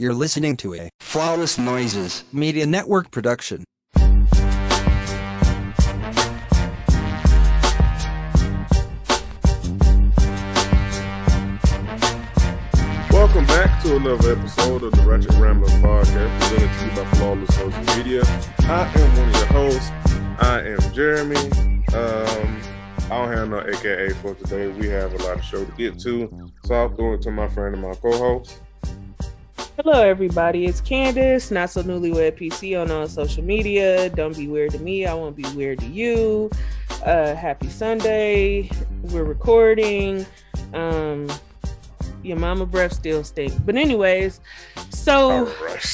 You're listening to a Flawless Noises. Media Network production. Welcome back to another episode of the Ratchet Ramblers podcast presented to you by Flawless Social Media. I am one of your hosts. I am Jeremy. Um, I don't have no AKA for today. We have a lot of show to get to, so I'll throw it to my friend and my co-host. Hello, everybody. It's Candace, not so newlywed PC on all social media. Don't be weird to me. I won't be weird to you. Uh, happy Sunday. We're recording. Um, your mama breath still stink. But anyways, so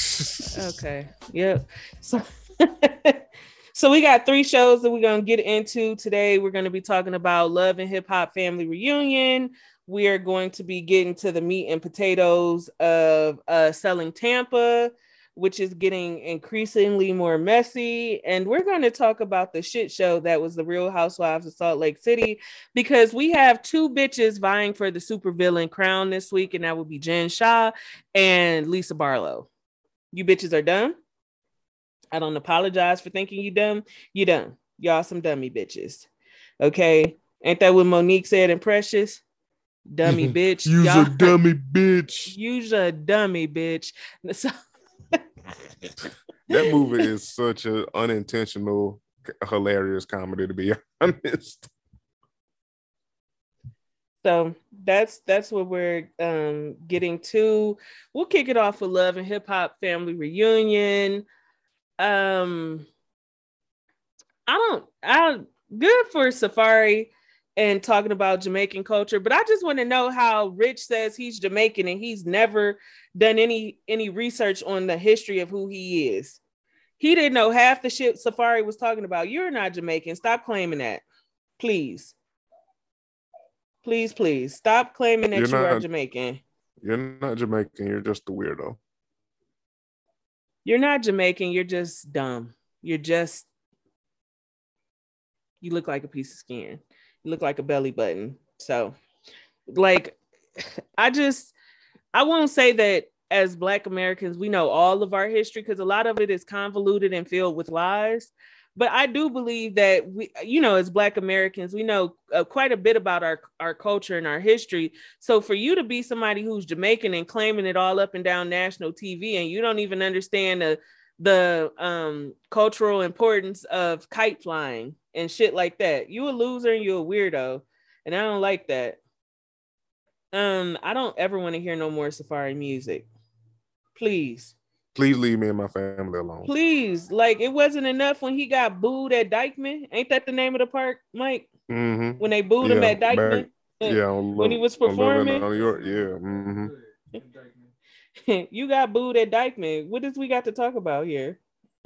okay, yep. So so we got three shows that we're gonna get into today. We're gonna be talking about Love and Hip Hop Family Reunion. We are going to be getting to the meat and potatoes of uh, selling Tampa, which is getting increasingly more messy. And we're going to talk about the shit show that was the Real Housewives of Salt Lake City because we have two bitches vying for the supervillain crown this week, and that would be Jen Shah and Lisa Barlow. You bitches are dumb. I don't apologize for thinking you dumb. You dumb. Y'all some dummy bitches. Okay. Ain't that what Mo'Nique said in Precious? Dummy bitch. Use Y'all- a dummy bitch. Use a dummy bitch. So, That movie is such an unintentional, hilarious comedy. To be honest, so that's that's what we're um getting to. We'll kick it off with Love and Hip Hop Family Reunion. Um I don't I good for Safaree and talking about Jamaican culture, but I just want to know how Rich says he's Jamaican and he's never done any any research on the history of who he is. He didn't know half the shit Safaree was talking about. You're not Jamaican. Stop claiming that. Please. Please, please. Stop claiming that You're you are Jamaican. you're not Jamaican. You're just a weirdo. You're not Jamaican. You're just dumb. You're just you look like a piece of skin. Look like a belly button. So, like, I just I won't say that as Black Americans we know all of our history because a lot of it is convoluted and filled with lies. But I do believe that we, you know, as Black Americans, we know uh, quite a bit about our our culture and our history. So for you to be somebody who's Jamaican and claiming it all up and down national TV, and you don't even understand the the um cultural importance of kite flying and shit like that. You a loser and you a weirdo. And I don't like that. Um, I don't ever want to hear no more Safaree music. Please. Please leave me and my family alone. Please. Like it wasn't enough when he got booed at Dyckman. Ain't that the name of the park, Mike? Mm-hmm. When they booed him at Dyckman? back- Yeah, on When he was Love performing? New York. Yeah. Mm-hmm. you got booed at Dyckman. What does we got to talk about here?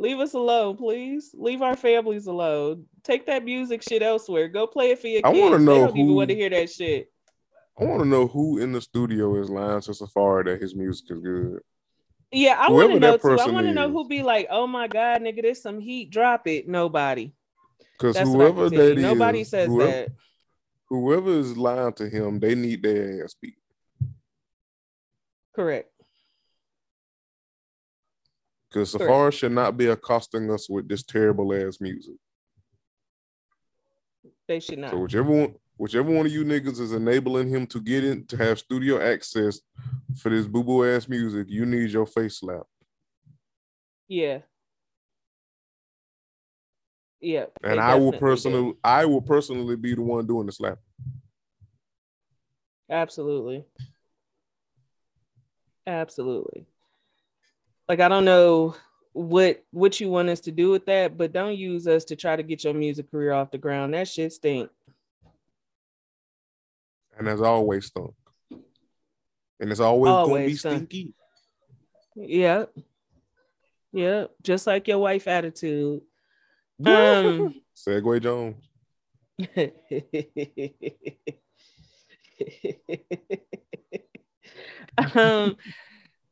Leave us alone, please. Leave our families alone. Take that music shit elsewhere. Go play it for your I kids. wanna They know don't even who- want to hear that shit. I want to know who in the studio is lying to Safaree that his music is good. Yeah, I want to know too. I want to know who be like, oh my god, nigga, there's some heat. Drop it. Nobody. Because I whoever can tell you. that is, Nobody says whoever, that. whoever is lying to him, they need their ass beat. Correct. Because Correct. Safaree should not be accosting us with this terrible ass music. They should not. So whichever one, whichever one of you niggas is enabling him to get in to have studio access for this boo boo ass music, you need your face slapped. yeah. Yeah. And I will definitely do. personally, I will personally be the one doing the slap. Absolutely. Absolutely. Like I don't know what what you want us to do with that, but don't use us to try to get your music career off the ground. That shit stink. And as always stunk. And it's always, gonna be stunk. stinky. Yep. Yep. Just like your wife attitude. Um Segway Jones. um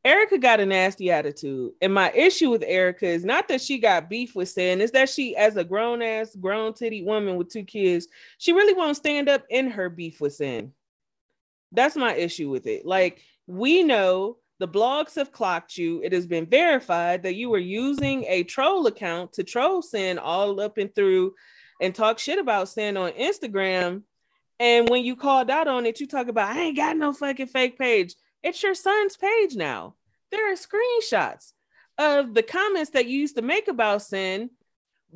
Erica got a nasty attitude. And my issue with Erica is not that she got beef with Cyn, is that she, as a grown ass, grown titty woman with two kids, she really won't stand up in her beef with Cyn. That's my issue with it. Like, we know The blogs have clocked you. It has been verified that you were using a troll account to troll Cyn all up and through and talk shit about Cyn on Instagram. And when you called out on it, you talk about, I ain't got no fucking fake page. It's your son's page now. There are screenshots of the comments that you used to make about Cyn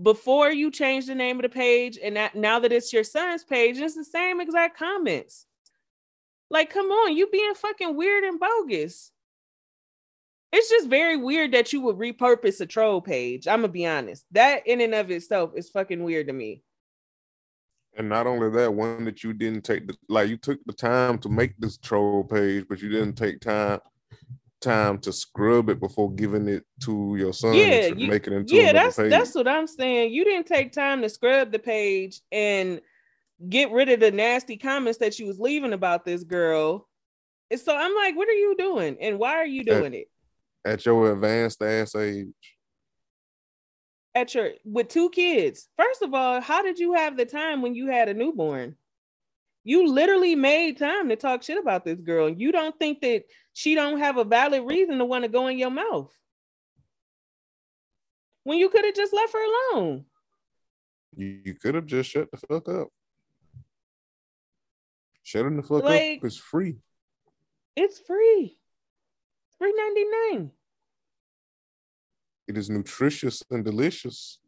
before you changed the name of the page. And that, now that it's your son's page, it's the same exact comments. Like, come on, you being fucking weird and bogus. It's just very weird that you would repurpose a troll page. I'm gonna be honest. That in and of itself is fucking weird to me. And not only that, one that you didn't take the like you took the time to make this troll page, but you didn't take time time to scrub it before giving it to your son Yeah, to you- make it into Yeah, that's page. that's what I'm saying. You didn't take time to scrub the page and get rid of the nasty comments that you was leaving about this girl. And so I'm like, what are you doing? And why are you doing it? at your advanced ass age. At your with two kids. First of all, how did you have the time when you had a newborn? You literally made time to talk shit about this girl. You don't think that she don't have a valid reason to want to go in your mouth. When you could have just left her alone. You, you could have just shut the fuck up. Shutting the fuck Like- up is free. It's free. Three ninety nine. It is nutritious and delicious.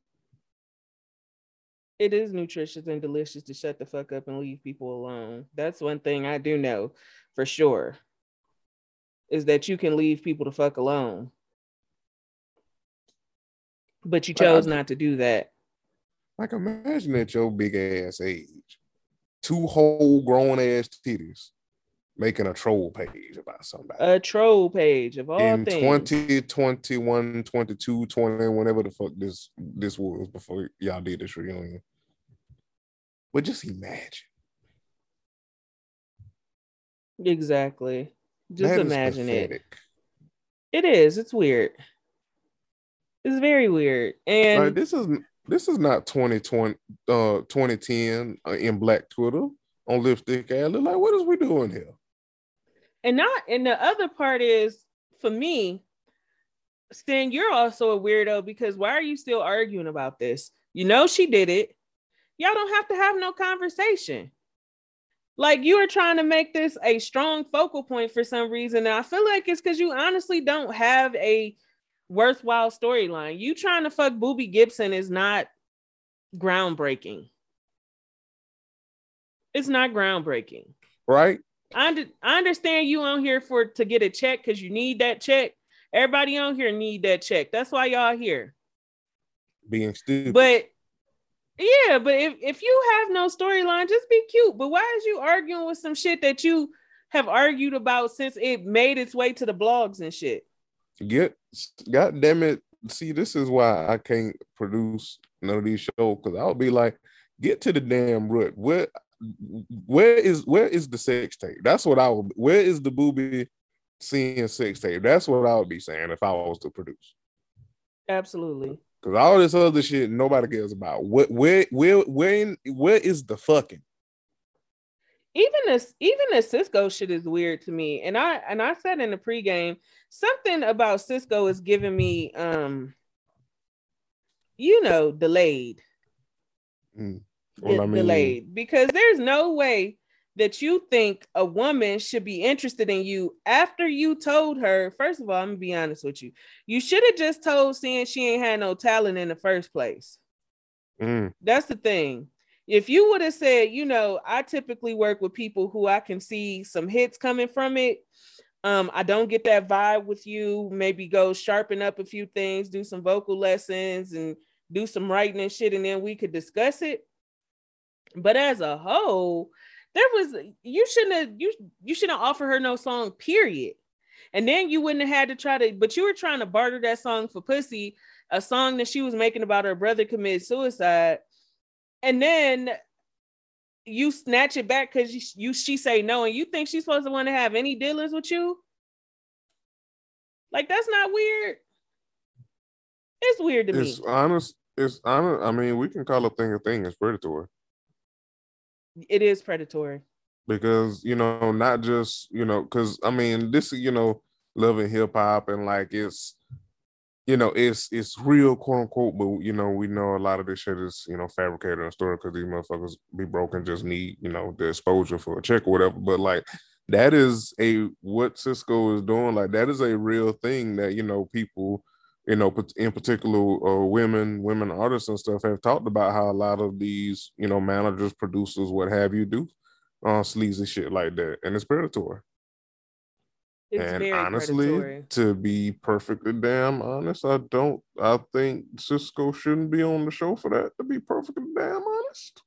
It is nutritious and delicious to shut the fuck up and leave people alone. That's one thing I do know for sure. Is that you can leave people to fuck alone. But you chose not to do that. Like imagine at your big ass age, two whole grown ass titties making a troll page about somebody. A troll page of all in things. 2021, 22, 20, whenever the fuck this this was before y'all did this reunion. But just imagine. Exactly. Just That imagine it. It is. It's weird. It's very weird. And Like this is this is not 2020 uh 2010 uh, in black Twitter on lipstick alley. Like, what is we doing here? And not and the other part is for me Stan, you're also a weirdo because why are you still arguing about this? You know she did it. Y'all don't have to have no conversation. Like you are trying to make this a strong focal point for some reason. And I feel like it's because you honestly don't have a worthwhile storyline. You trying to fuck Booby Gibson is not groundbreaking. It's not groundbreaking. Right? I, under, I understand you on here for to get a check because you need that check. Everybody on here need that check. That's why y'all here. Being stupid. But yeah, but if, if you have no storyline, just be cute. But why is you arguing with some shit that you have argued about since it made its way to the blogs and shit? get god damn it. See, this is why I can't produce none of these shows because I'll be like, get to the damn root. Where where is where is the sex tape? That's what I would where is the booby seeing sex tape? That's what I would be saying if I was to produce. Absolutely. Cause all this other shit nobody cares about. What where where where in, where is the fucking? even this even the Cisco shit is weird to me. And I and I said in the pregame, something about Cisco is giving me um you know delayed. Mm. Well, I mean- delayed because there's no way that you think a woman should be interested in you after you told her. First of all, I'm gonna be honest with you. You should have just told saying she ain't had no talent in the first place. Mm. That's the thing. If you would have said, you know, I typically work with people who I can see some hits coming from it. Um, I don't get that vibe with you. Maybe go sharpen up a few things, do some vocal lessons, and do some writing and shit, and then we could discuss it. But as a whole, there was you shouldn't have you you shouldn't offer her no song, period. And then you wouldn't have had to try to, but you were trying to barter that song for pussy, a song that she was making about her brother commit suicide and then you snatch it back because you, you she say no, and you think she's supposed to want to have any dealings with you. Like that's not weird. It's weird to It's me. It's honest. It's honest. I mean, we can call a thing a thing. It's predatory It is predatory. because you know, not just you know, because I mean, this you know, loving hip hop and like it's you know, it's it's real quote unquote, but you know, we know a lot of this shit is, you know, fabricated and story because these motherfuckers be broken, just need, you know, the exposure for a check or whatever. But like that is a what Cisco is doing, like that is a real thing that, you know, people, you know, in particular uh, women, women artists and stuff have talked about how a lot of these, you know, managers, producers, what have you do uh sleazy shit like that. And it's predatory. It's and honestly, predatory. to be perfectly damn honest, I don't. I think Cisco shouldn't be on the show for that. To be perfectly damn honest,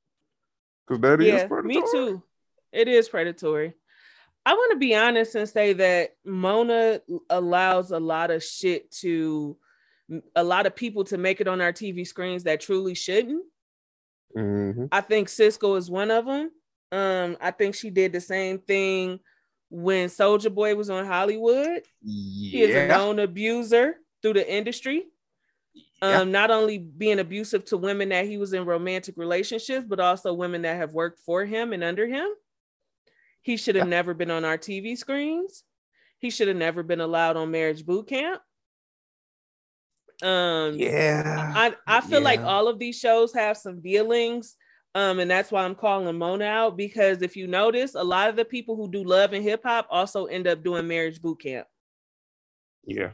because that is yeah, predatory. me too. It is predatory. I want to be honest and say that Mona allows a lot of shit to a lot of people to make it on our TV screens that truly shouldn't. Mhm. I think Cisco is one of them. Um, I think she did the same thing when Soulja Boy was on Hollywood. He is a known abuser through the industry. Yeah. Um, not only being abusive to women that he was in romantic relationships, but also women that have worked for him and under him. He should have Yeah. never been on our TV screens. He should have never been allowed on marriage boot camp. Um, yeah. I, I feel like all of these shows have some dealings. Um, and that's why I'm calling Mona out because if you notice, a lot of the people who do love and hip hop also end up doing marriage boot camp. yeah.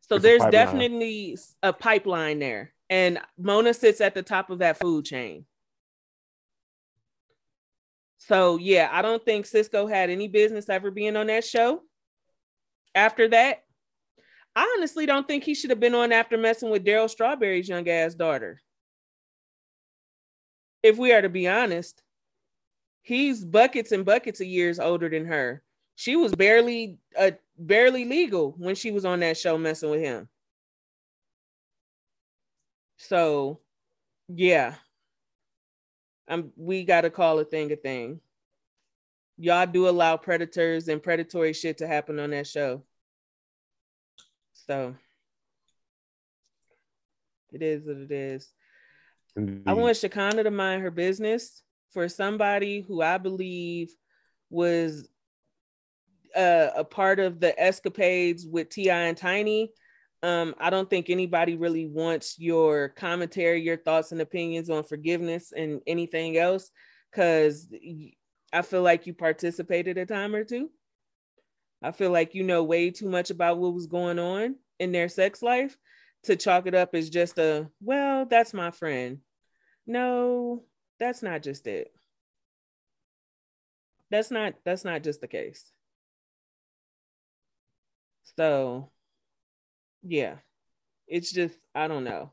So It's there's pipeline. definitely a pipeline there. And Mona sits at the top of that food chain. So yeah, I don't think Cisco had any business ever being on that show. After that, I honestly don't think he should have been on after messing with Darryl Strawberry's young ass daughter. If we are to be honest, he's buckets and buckets of years older than her. She was barely uh, barely legal when she was on that show messing with him. So, yeah. Um, we got to call a thing a thing. Y'all do allow predators and predatory shit to happen on that show. So, it is what it is. I want Shekinah to mind her business for somebody who I believe was uh, a part of the escapades with T.I. and Tiny. Um, I don't think anybody really wants your commentary, your thoughts and opinions on forgiveness and anything else, because I feel like you participated a time or two. I feel like you know way too much about what was going on in their sex life to chalk it up as just a well, that's my friend. No, that's not just it. That's not that's not just the case. So yeah, it's just I don't know.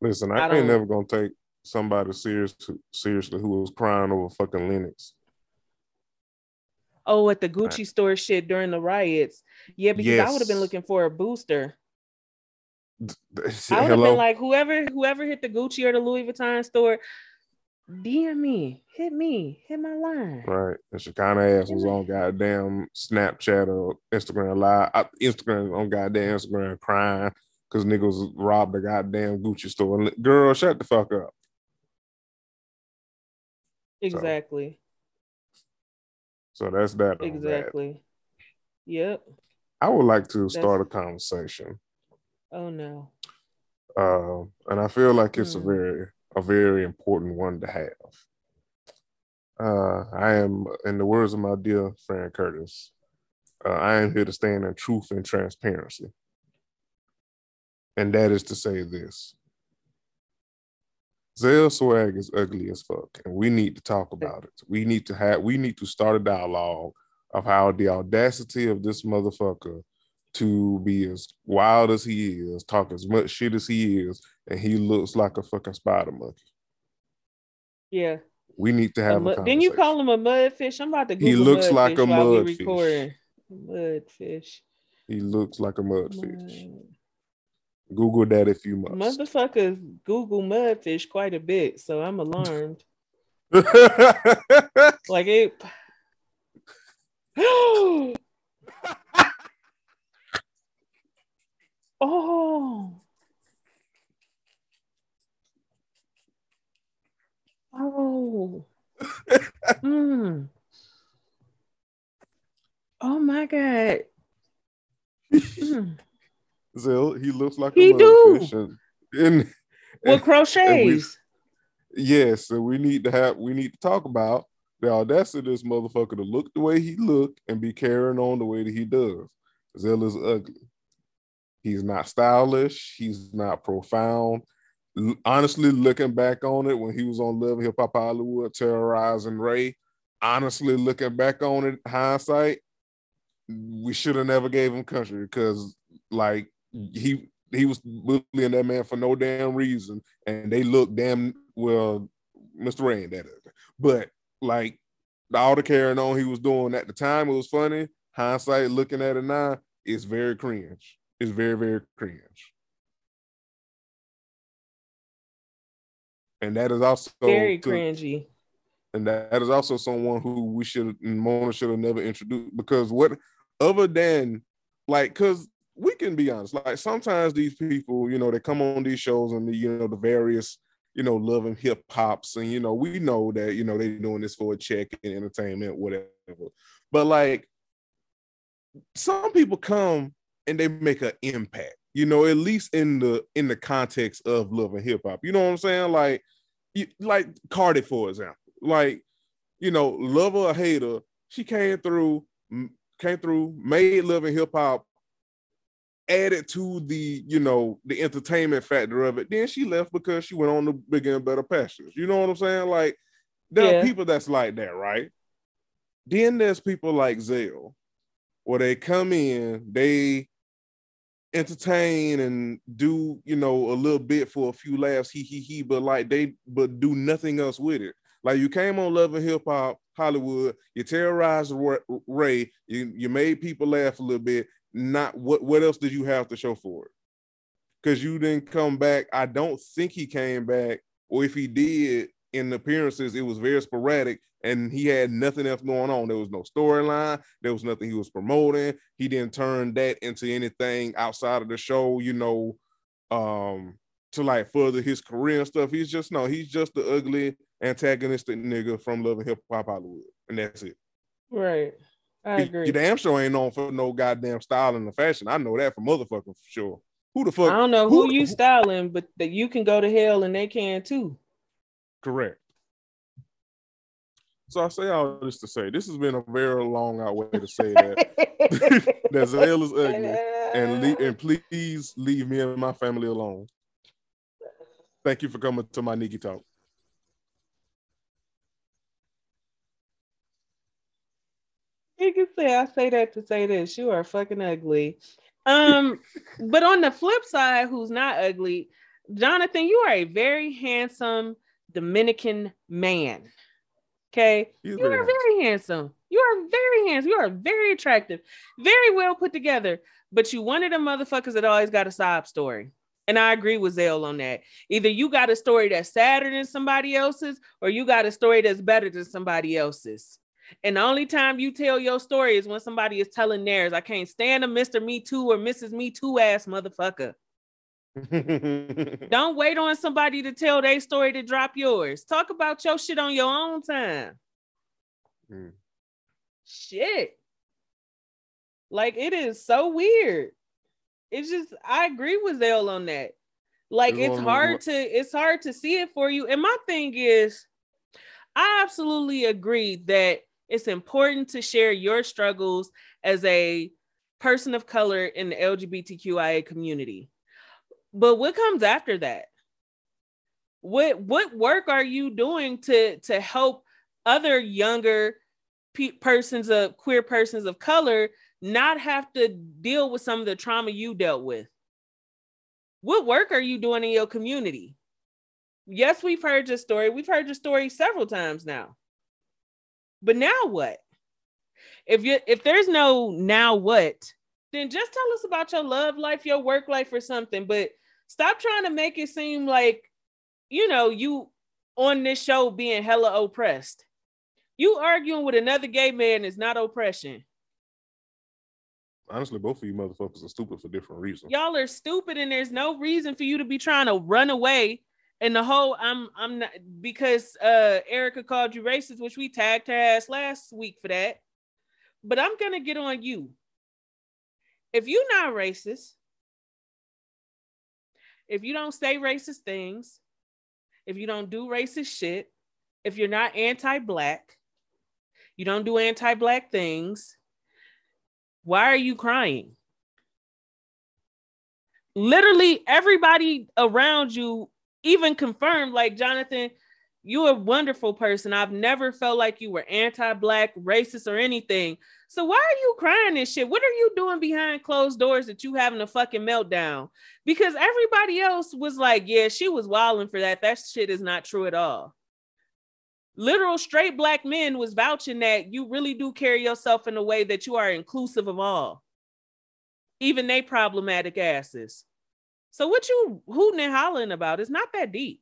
Listen, I I, ain't never gonna take somebody serious seriously who was crying over fucking Lenox. Oh, at the Gucci store shit during the riots. Yeah, because I would have been looking for a booster. I would have been like, whoever whoever hit the Gucci or the Louis Vuitton store, DM me, hit me, hit my line. right? And of ass was on goddamn Snapchat or Instagram live, uh, Instagram on goddamn Instagram crying because niggas robbed the goddamn Gucci store. Girl, shut the fuck up. Exactly. So that's that. on that. Exactly. Yep. I would like to start a conversation, Oh no. uh, and I feel like it's a Hmm. very, a very important one to have. Uh, I am, in the words of my dear friend Curtis, uh, I am here to stand in truth and transparency, and that is to say this: Zell swag is ugly as fuck, and we need to talk about it. We need to have, we need to start a dialogue of how the audacity of this motherfucker to be as wild as he is, talk as much shit as he is, and he looks like a fucking spider monkey. Yeah. We need to have a, conversation. didn't you call him a mudfish? I'm about to go. He Google looks like a mudfish mudfish. Mudfish. He looks like a mudfish. Mud- Google that if you must. Motherfuckers Google mudfish quite a bit, so I'm alarmed. like it. oh. Oh. Mm. Oh my god. Zell, he looks like He a do. And, and, With crochets. yes, so we need to have we need to talk about the audacity of this motherfucker to look the way he look and be carrying on the way that he does. Zell is ugly. He's not stylish. He's not profound. Honestly, looking back on it, when he was on Love Hip Hop Hollywood, terrorizing Ray, honestly, looking back on it, hindsight, we should have never gave him country because, like, he he was bullying that man for no damn reason, and they look damn well, Mr. Rain that is, but like all the carrying on he was doing at the time, it was funny. Hindsight, looking at it now, it's very cringe. It's very very cringe. And that is also Very to- cringy. and that is also someone who we should Mona should have never introduced because what other than like because we can be honest like sometimes these people you know they come on these shows and the, you know the various you know love and hip hops and you know we know that you know they're doing this for a check and entertainment whatever. But like some people come and they make an impact you know at least in the in the context of love and hip hop. You know what i'm saying? Like you, like Cardi, for example like you know, love or hater, she came through, came through, made love and hip hop, added to the you know the entertainment factor of it. Then she left because she went on to bigger and better pastures. You know what I'm saying? Like there Yeah. are people that's like that, right? Then there's people like Zell, where they come in, they entertain and do you know a little bit for a few laughs, he he he, but like they but do nothing else with it. Like you came on Love and Hip Hop Hollywood, you terrorized Ray, you you made people laugh a little bit. Not what what else did you have to show for it? Because you didn't come back. I don't think he came back, or if he did in appearances, it was very sporadic, and he had nothing else going on. There was no storyline. There was nothing he was promoting. He didn't turn that into anything outside of the show. You know, um, to like further his career and stuff. He's just no. He's just the ugly antagonistic nigga from Love and Hip Hop Hollywood, and that's it. Right. I agree. You damn sure ain't known for no goddamn style and the fashion. I know that for motherfucking for sure. Who the fuck? I don't know who, who- you styling, but that you can go to hell and they can too. Correct. So I say all this to say this has been a very long out way to say that that Zell is ugly, and and please leave me and my family alone. Thank you for coming to my Nikki talk. You can say I say that to say this. You are fucking ugly. Um, but on the flip side, who's not ugly, Jonathan, you are a very handsome Dominican man. Okay. He's You are very very handsome. You are very handsome. You are very attractive, very well put together. But you one of them motherfuckers that always got a sob story. And I agree with Zell on that. Either you got a story that's sadder than somebody else's, or you got a story that's better than somebody else's. And the only time you tell your story is when somebody is telling theirs. I can't stand a Mr. Me Too or Mrs. Me Too ass motherfucker. Don't wait on somebody to tell their story to drop yours. Talk about your shit on your own time. Mm. Shit. Like it is so weird. It's just I agree with Zell on that. Like it's hard to it's hard to see it for you. And my thing is, I absolutely agree that it's important to share your struggles as a person of color in the LGBTQIA community. But what comes after that? What what work are you doing to to help other younger pe- persons of queer persons of color not have to deal with some of the trauma you dealt with? What work are you doing in your community? Yes, we've heard your story. We've heard your story several times now. But now what? If you if there's no now what, then just tell us about your love life, your work life, or something. But stop trying to make it seem like you know you on this show being hella oppressed. You arguing with another gay man is not oppression. Honestly, both of you motherfuckers are stupid for different reasons. Y'all are stupid, and there's no reason for you to be trying to run away. And the whole I'm I'm not because uh Erica called you racist, which we tagged her ass last week for that. But I'm gonna get on you. if you're not racist, if you don't say racist things, if you don't do racist shit, if you're not anti-black, you don't do anti-black things, why are you crying? Literally everybody around you even confirmed like Jonathan, you're a wonderful person. I've never felt like you were anti-black, racist, or anything. So why are you crying and shit? What are you doing behind closed doors that you having a fucking meltdown? Because everybody else was like, yeah, she was wilding for that. That shit is not true at all. Literal straight black men was vouching that you really do carry yourself in a way that you are inclusive of all, even they problematic asses. So what you hooting and hollering about is not that deep.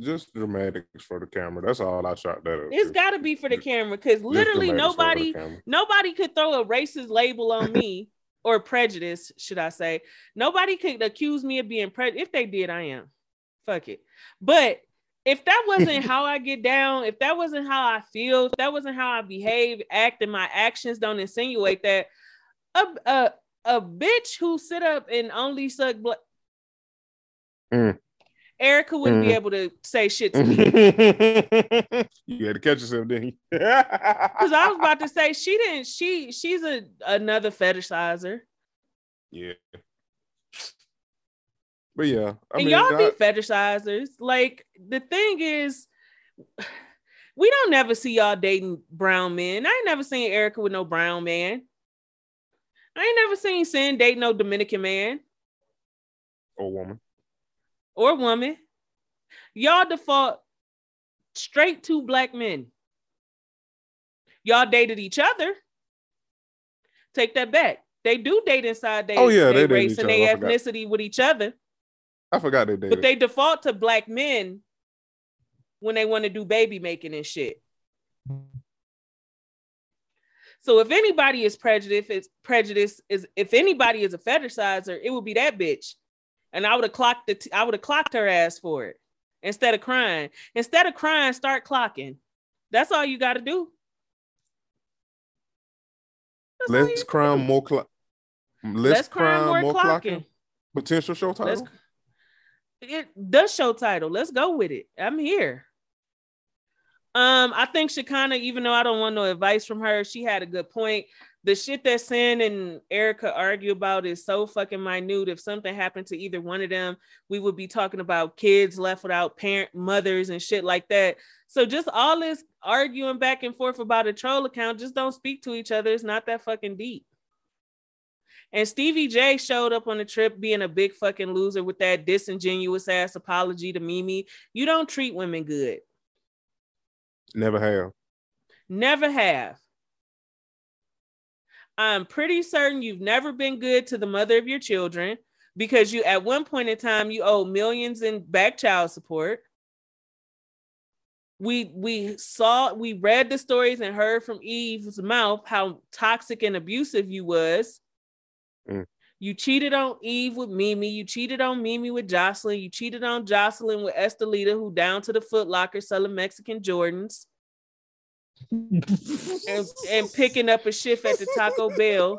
Just dramatics for the camera. That's all I shot that. It's got to be for the camera because literally dramatics for the nobody, nobody could throw a racist label on me or prejudice, should I say? Nobody could accuse me of being prejudiced. If they did, I am. Fuck it. But if that wasn't how I get down, if that wasn't how I feel, if that wasn't how I behave, act, and my actions don't insinuate that, a a, a bitch who sit up and only suck blood. Mm. Erica wouldn't be Mm. able to say shit to me. you had to catch yourself, didn't you? Because I was about to say she didn't. She she's a another fetishizer, yeah. But yeah, I and mean, y'all be I- fetishizers. Like the thing is, we don't never see y'all dating brown men. I ain't never seen Erica with no brown man. I ain't never seen Cyn date no Dominican man or woman. or woman. Y'all default straight to black men. Y'all dated each other. Take that back. They do date inside their Oh, yeah, they race and their ethnicity with each other. I forgot they did. But they default to black men when they want to do baby making and shit. So if anybody is prejudiced, it's prejudice is if anybody is a fetishizer, it would be that bitch. And I would have clocked the t- I would have clocked her ass for it instead of crying. Instead of crying, start clocking. That's all you got to do. That's you crime, do. more clock. Less, Less crime, more, clocking. Potential show title. Let's it the show title. Let's go with it. I'm here. Um, I think Shekinah, even though I don't want no advice from her, she had a good point. The shit that Cyn and Erica argue about is so fucking minute. If something happened to either one of them, we would be talking about kids left without parent mothers and shit like that. So just all this arguing back and forth about a troll account, just don't speak to each other. It's not that fucking deep. And Stevie J showed up on the trip being a big fucking loser with that disingenuous ass apology to Mimi. You don't treat women good. Never have. Never have. I'm pretty certain you've never been good to the mother of your children because you at one point in time you owe millions in back child support. We we saw we read the stories and heard from Eve's mouth how toxic and abusive you was. Mm. You cheated on Eve with Mimi. You cheated on Mimi with Joseline. You cheated on Joseline with Estelita, who down to the Footlocker selling Mexican Jordans and, and picking up a shift at the Taco Bell.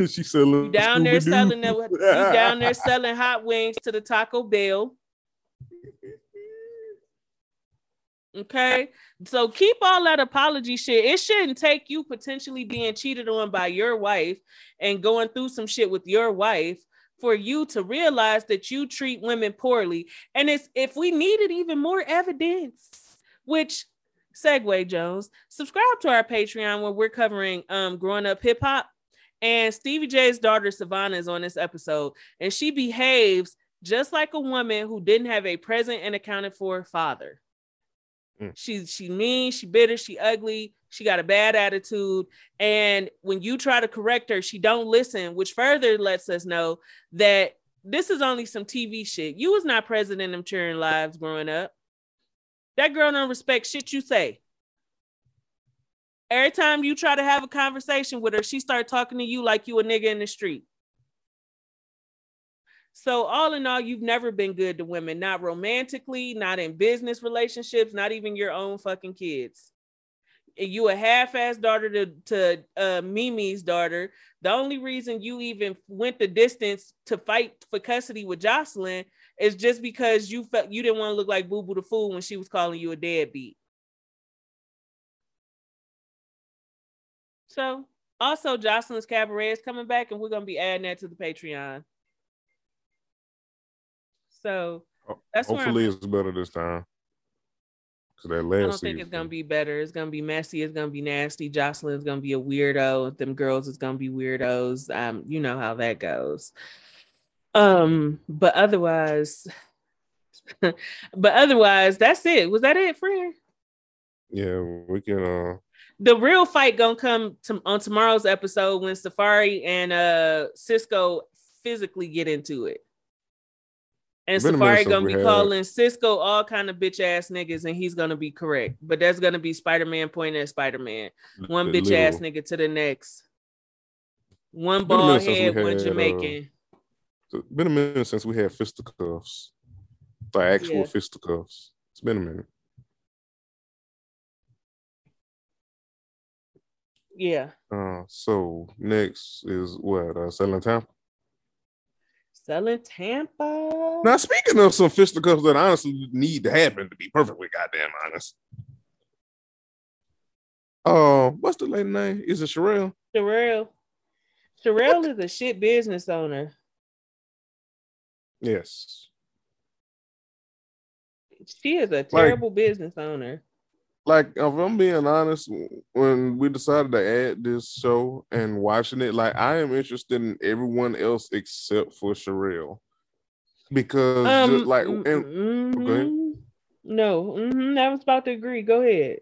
she said, You down there selling that, you down there selling hot wings to the Taco Bell. Okay. So keep all that apology shit. It shouldn't take you potentially being cheated on by your wife and going through some shit with your wife for you to realize that you treat women poorly. And it's if we needed even more evidence, which segue Jones, subscribe to our Patreon where we're covering um growing up hip hop. And Stevie J's daughter Savannah is on this episode, and she behaves just like a woman who didn't have a present and accounted for father. Mm. She she mean, she bitter, she ugly, she got a bad attitude, and when you try to correct her, she don't listen, which further lets us know that this is only some TV shit. You was not present in them cheering lives growing up. That girl don't respect shit you say. Every time you try to have a conversation with her, she start talking to you like you a nigga in the street. So all in all, you've never been good to women, not romantically, not in business relationships, not even your own fucking kids. you a half-ass daughter to to uh, Mimi's daughter. The only reason you even went the distance to fight for custody with Joseline is just because you felt you didn't want to look like Boo Boo the fool when she was calling you a deadbeat. So also Joseline's Cabaret is coming back, and we're gonna be adding that to the Patreon. So that's hopefully it's better this time. Cause that last I don't season, think it's gonna be better. It's gonna be messy. It's gonna be nasty. Joseline's gonna be a weirdo. Them girls is gonna be weirdos. Um, you know how that goes. Um, but otherwise, but otherwise, that's it. Was that it, friend? Yeah, we can. uh The real fight gonna come to, on tomorrow's episode when Safaree and uh Cisco physically get into it. And Safaree gonna be had- calling Cisco all kind of bitch ass niggas, and he's gonna be correct. But that's gonna be Spider Man pointing at Spider Man. One bitch ass nigga to the next. One bald head, one had, uh, Jamaican. It's been a minute since we had fisticuffs, the actual Yeah. fisticuffs. It's been a minute. Yeah. Uh, so next is what? Uh, selling Tampa. Selling Tampa. Now, speaking of some fisticuffs that honestly need to happen, to be perfectly goddamn honest. Uh, what's the lady name? Is it Sharelle? Sharelle. Sharelle is a shit business owner. Yes. She is a terrible business owner. Like, if I'm being honest, when we decided to add this show and watching it, like, I am interested in everyone else except for Sharelle. Because, Um, just like, mm-hmm. go ahead. No, mhm, I was about to agree. Go ahead.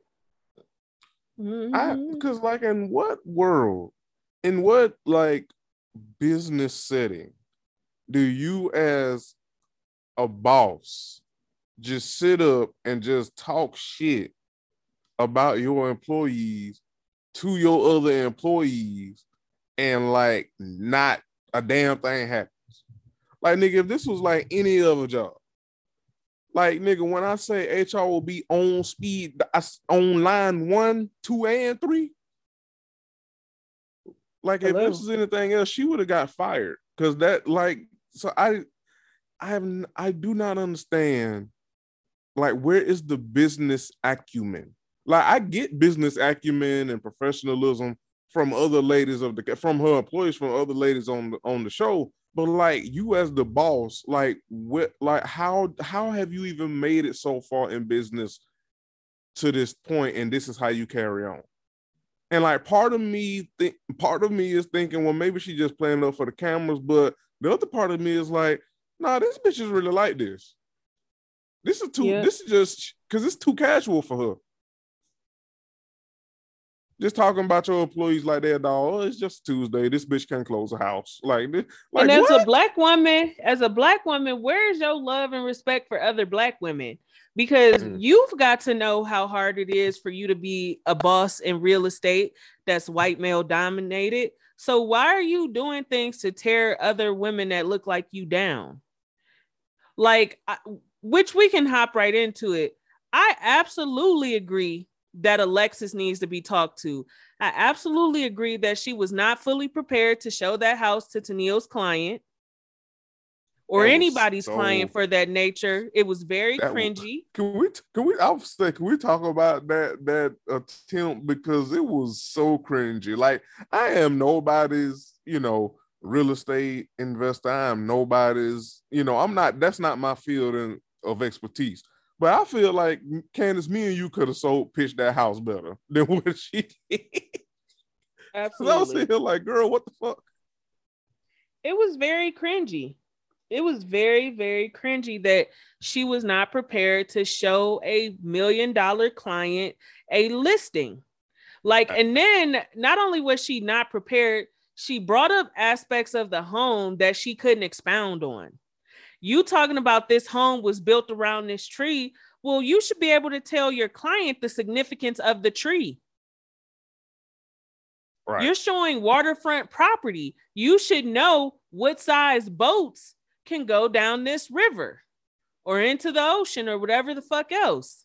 I Mhm. because like in what world, in what like business setting do you as a boss just sit up and just talk shit about your employees to your other employees and like not a damn thing happens? Like nigga, if this was like any other job, like nigga, when I say HR will be on speed, on line one, two, and three. Like if this was anything else, she would have got fired. Cause that like so I I have I do not understand like where is the business acumen? Like I get business acumen and professionalism from other ladies of the from her employees, from other ladies on the on the show. But like you as the boss, like what like how how have you even made it so far in business to this point and this is how you carry on? And like part of me think part of me is thinking, well, maybe she just playing up for the cameras, but the other part of me is like, nah, this bitch is really like this. This is too this is just because it's too casual for her. Just talking about your employees like that, dog. Oh, it's just Tuesday. This bitch can't close a house. Like, this- like and as what? a black woman, as a black woman, where is your love and respect for other black women? Because Mm. you've got to know how hard it is for you to be a boss in real estate that's white male dominated. So why are you doing things to tear other women that look like you down? Like, I, which we can hop right into it. I absolutely agree that Alexis needs to be talked to. I absolutely agree that she was not fully prepared to show that house to Tennille's client or anybody's so- client for that nature. It was very That cringy. Can we? Can we? I was saying, can we talk about that that attempt because it was so cringy. Like I am nobody's, you know, real estate investor. I am nobody's, you know, I'm not. That's not my field in, of expertise. But I feel like Candace, me and you could have sold pitched that house better than what she did. 'Cause I was Absolutely. sitting here like, girl, what the fuck? it was very cringy. It was very, very cringy that she was not prepared to show a million dollar client a listing. Like, and then not only was she not prepared, she brought up aspects of the home that she couldn't expound on. You talking about this home was built around this tree. Well, you should be able to tell your client the significance of the tree. Right. You're showing waterfront property. You should know what size boats can go down this river or into the ocean or whatever the fuck else.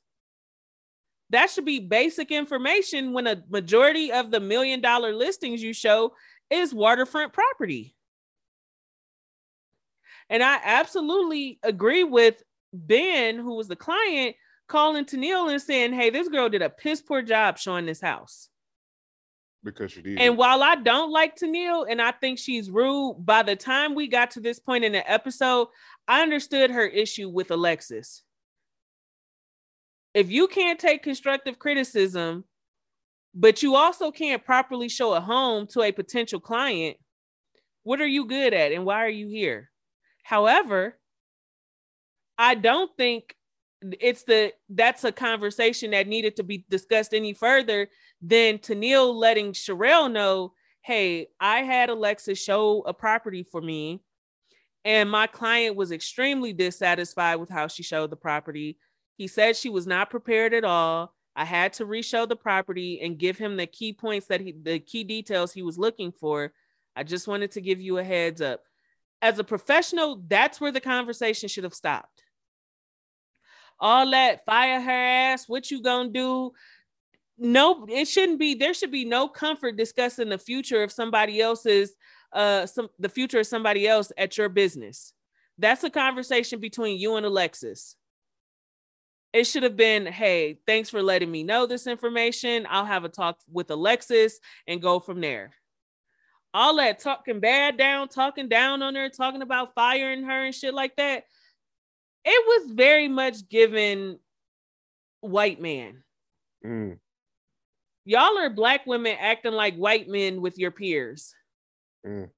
That should be basic information when a majority of the million dollar listings you show is waterfront property. And I absolutely agree with Ben, who was the client, calling Tennille and saying, Hey, this girl did a piss poor job showing this house. Because she did. And while I don't like Tennille and I think she's rude, by the time we got to this point in the episode, I understood her issue with Alexis. If you can't take constructive criticism, but you also can't properly show a home to a potential client, what are you good at and why are you here? However, I don't think it's the that's a conversation that needed to be discussed any further than Tennille letting Sharelle know, hey, I had Alexis show a property for me, and my client was extremely dissatisfied with how she showed the property. He said she was not prepared at all. I had to re-show the property and give him the key points that he the key details he was looking for. I just wanted to give you a heads up. As a professional, that's where the conversation should have stopped. All that fire her ass what you gonna do? No it shouldn't be there should be no comfort discussing the future of somebody else's uh some the future of somebody else at your business. That's a conversation between you and alexis. It should have been hey thanks for letting me know this information. I'll have a talk with alexis and go from there all that talking bad down talking down on her talking about firing her and shit like that it was very much given white man. Mm. Y'all are black women acting like white men with your peers. Mm.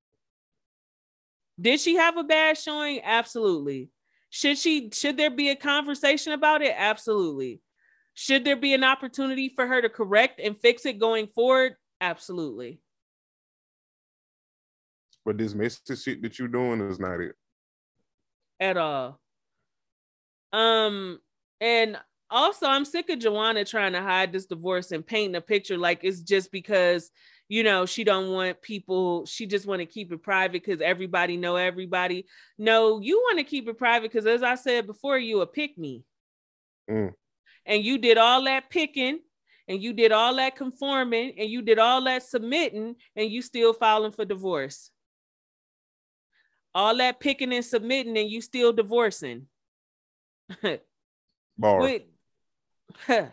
Did she have a bad showing? Absolutely. Should she should there be a conversation about it? Absolutely. Should there be an opportunity for her to correct and fix it going forward? Absolutely. But this message shit that you're doing is not it. At all. Um, and also I'm sick of Joanna trying to hide this divorce and painting a picture like it's just because you know she don't want people she just want to keep it private because everybody know everybody no you want to keep it private because as i said before you a pick me mm. and you did all that picking and you did all that conforming and you did all that submitting and you still filing for divorce all that picking and submitting and you still divorcing Bar. Wait.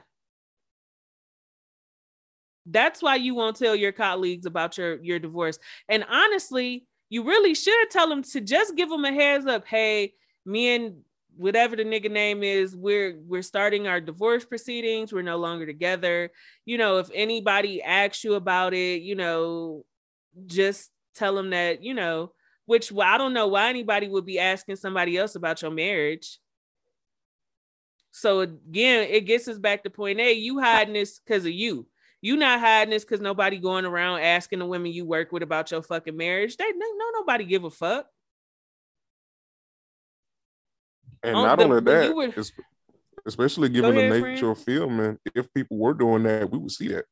That's why you won't tell your colleagues about your your divorce. And honestly, you really should tell them to just give them a heads up. Hey, me and whatever the nigga name is, we're we're starting our divorce proceedings. We're no longer together. You know, if anybody asks you about it, you know, just tell them that you know. Which well, I don't know why anybody would be asking somebody else about your marriage. So again, it gets us back to point A. You hiding this because of you. You not hiding this because nobody going around asking the women you work with about your fucking marriage. They no, no nobody give a fuck. And not the, only that, were, especially given ahead, the nature friend. of filming, if people were doing that, we would see that.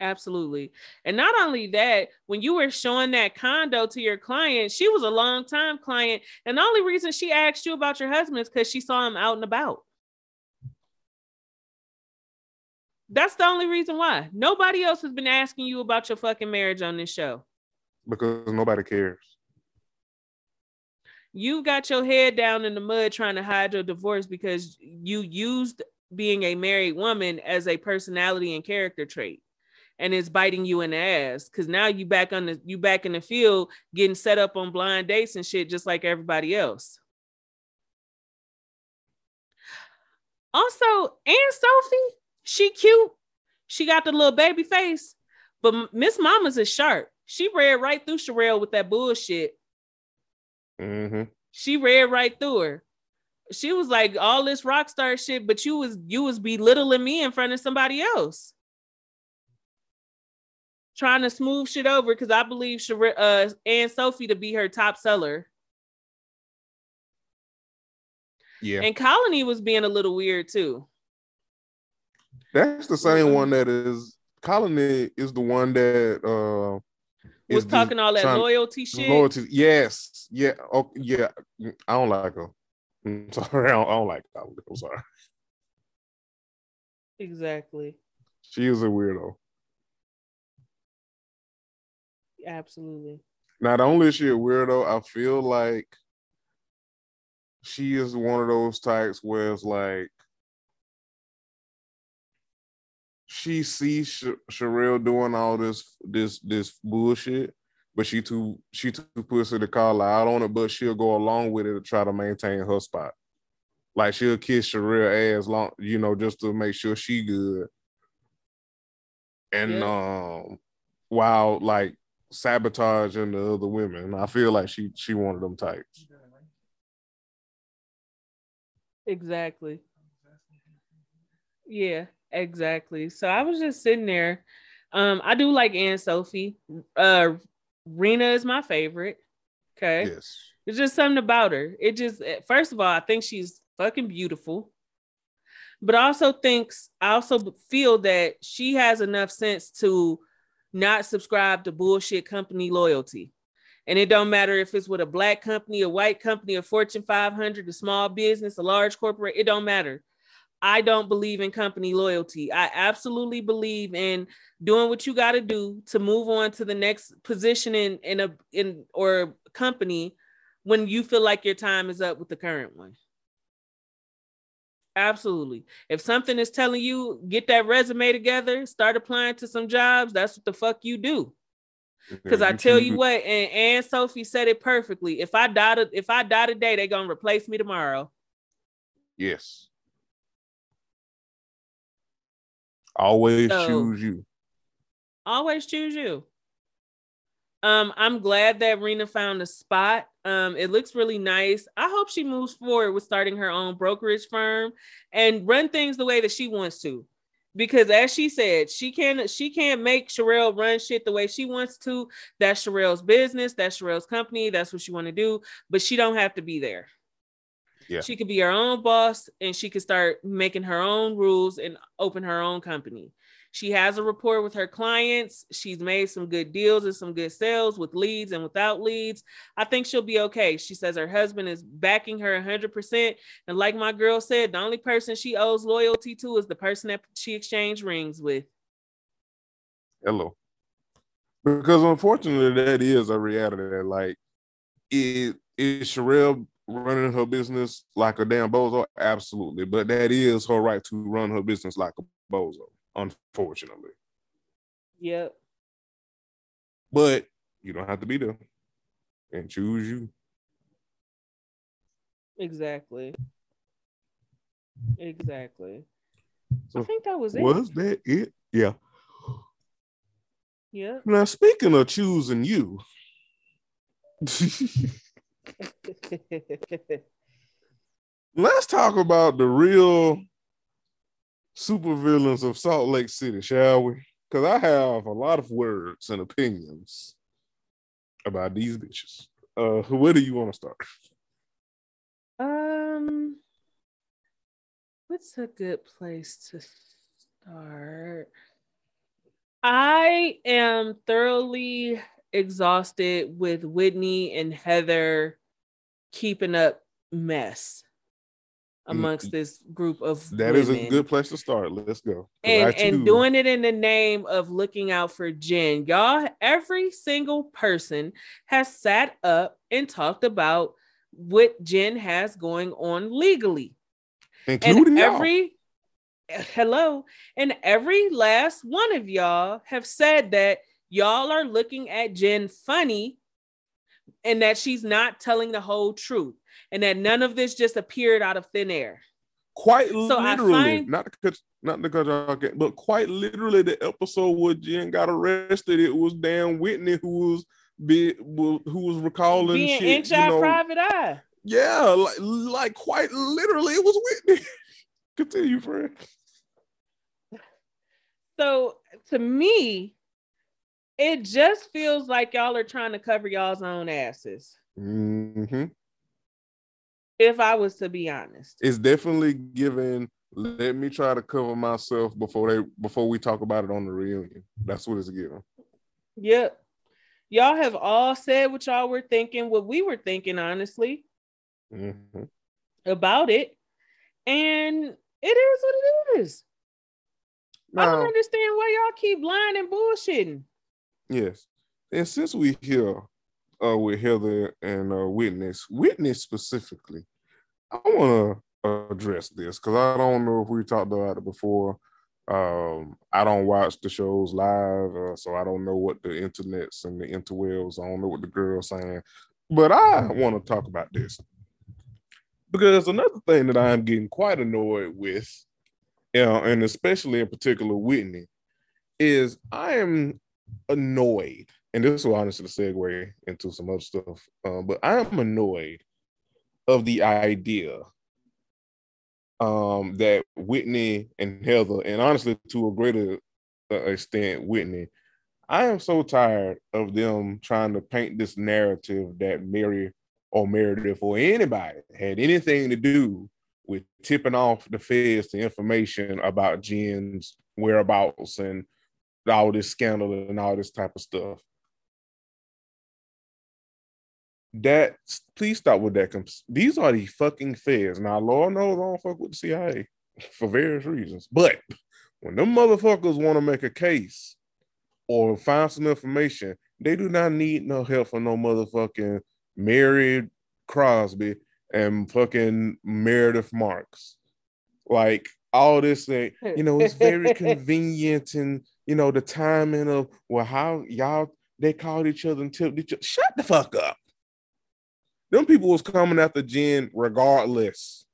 Absolutely. And not only that, when you were showing that condo to your client, she was a long time client. And the only reason she asked you about your husband is because she saw him out and about. That's the only reason why. Nobody else has been asking you about your fucking marriage on this show. Because nobody cares. You've got your head down in the mud trying to hide your divorce because you used being a married woman as a personality and character trait and it's biting you in the ass because now you back on the you back in the field getting set up on blind dates and shit just like everybody else also and Sophie she cute. She got the little baby face, but Miss Mamas is sharp. She read right through Sharelle with that bullshit. Mm-hmm. She read right through her. She was like all this rock star shit, but you was you was belittling me in front of somebody else. Trying to smooth shit over because I believe Sher- uh, Anne Sophie to be her top seller. Yeah. And Colony was being a little weird too. That's the same one that is Colony is the one that uh was talking all that trying, loyalty shit. Loyalty, yes, yeah, oh yeah. I don't like her. I'm sorry, I don't, I don't like Colony. I'm sorry. Exactly. She is a weirdo. Absolutely. Not only is she a weirdo, I feel like she is one of those types where it's like she sees Sh- Sharelle doing all this this this bullshit, but she too she too pussy to call out on it, but she'll go along with it to try to maintain her spot. Like she'll kiss Sharelle ass long, you know, just to make sure she good. And Yeah. um while like sabotaging the other women. I feel like she she wanted them types. Exactly. Yeah, exactly. So I was just sitting there. Um, I do like Anne Sophie. Uh Rena is my favorite. Okay. Yes. It's just something about her. It just eh, first of all, I think she's fucking beautiful. But I also thinks I also feel that she has enough sense to not subscribe to bullshit company loyalty. And it don't matter if it's with a black company, a white company, a Fortune 500, a small business, a large corporate, it don't matter. I don't believe in company loyalty. I absolutely believe in doing what you got to do to move on to the next position in in a in or company when you feel like your time is up with the current one. Absolutely. If something is telling you get that resume together, start applying to some jobs, that's what the fuck you do. Because I tell you what, and Anne Sophie said it perfectly. If I die, if I die today, they're gonna replace me tomorrow. Yes. Always So- choose you. Always choose you. Um, I'm glad that Rena found a spot. Um, it looks really nice. I hope she moves forward with starting her own brokerage firm and run things the way that she wants to. Because as she said, she can she can't make Sharelle run shit the way she wants to. That's Sharelle's business, that's Sharelle's company, that's what she want to do, but she don't have to be there. Yeah. She could be her own boss and she could start making her own rules and open her own company. She has a rapport with her clients. She's made some good deals and some good sales with leads and without leads. I think she'll be okay. She says her husband is backing her 100%. And like my girl said, the only person she owes loyalty to is the person that she exchanged rings with. Hello. Because unfortunately, that is a reality. Like, is is Sharelle running her business like a damn bozo? Absolutely, but that is her right to run her business like a bozo. Unfortunately, Yep. but you don't have to be there and choose you. Exactly. Exactly. So I think that was it. Was that it? Yeah. Yeah. Now speaking of choosing you, let's talk about the real supervillains of Salt Lake City, shall we? Because I have a lot of words and opinions about these bitches. Uh, where do you want to start? Um, what's a good place to start? I am thoroughly exhausted with Whitney and Heather keeping up mess Mm-hmm. amongst this group of That is a good place to start. Let's go. And and doing it in the name of looking out for Jen. Y'all, every single person has sat up and talked about what Jen has going on legally. including and y'all. every hello, and every last one of y'all have said that y'all are looking at Jen funny and that she's not telling the whole truth and that none of this just appeared out of thin air. quite So literally, find- not because not because y'all get, but quite literally, the episode where Jen got arrested, it was Dan Whitney who was be who was recalling Being shit. inch you know, private eye. yeah, like like quite literally, it was Whitney. Continue, friend. So to me, it just feels like y'all are trying to cover y'all's own asses. hmm If I was to be honest, It's definitely given. Let me try to cover myself before they before we talk about it on the reunion. That's what it's given. yep. Y'all have all said what y'all were thinking, what we were thinking, honestly, Mhm. about it. And it is what it is. I don't understand why y'all keep lying and bullshitting. yes, and since we here uh, with Heather and uh, Witness, Witness specifically, I want to address this because I don't know if we talked about it before. Um, I don't watch the shows live, uh, so I don't know what the internets and the interwebs. I don't know what the girls saying, but I want to talk about this because another thing that I'm getting quite annoyed with, uh, and especially in particular Whitney, is I am annoyed, and this will honestly segue into some other stuff. Uh, but I am annoyed of the idea um, that Whitney and Heather, and honestly to a greater uh, extent, Whitney, I am so tired of them trying to paint this narrative that Mary or Meredith or anybody had anything to do with tipping off the feds the information about Jen's whereabouts and all this scandal and all this type of stuff. That please stop with that. These are the fucking feds. Now, Lord knows I don't fuck with the CIA for various reasons. But when them motherfuckers want to make a case or find some information, they do not need no help from no motherfucking Mary Cosby and fucking Meredith Marks. Like all this thing, you know, it's very convenient and you know the timing of well, how y'all they called each other and tipped each other. Shut the fuck up. Them people was coming after Jen regardless.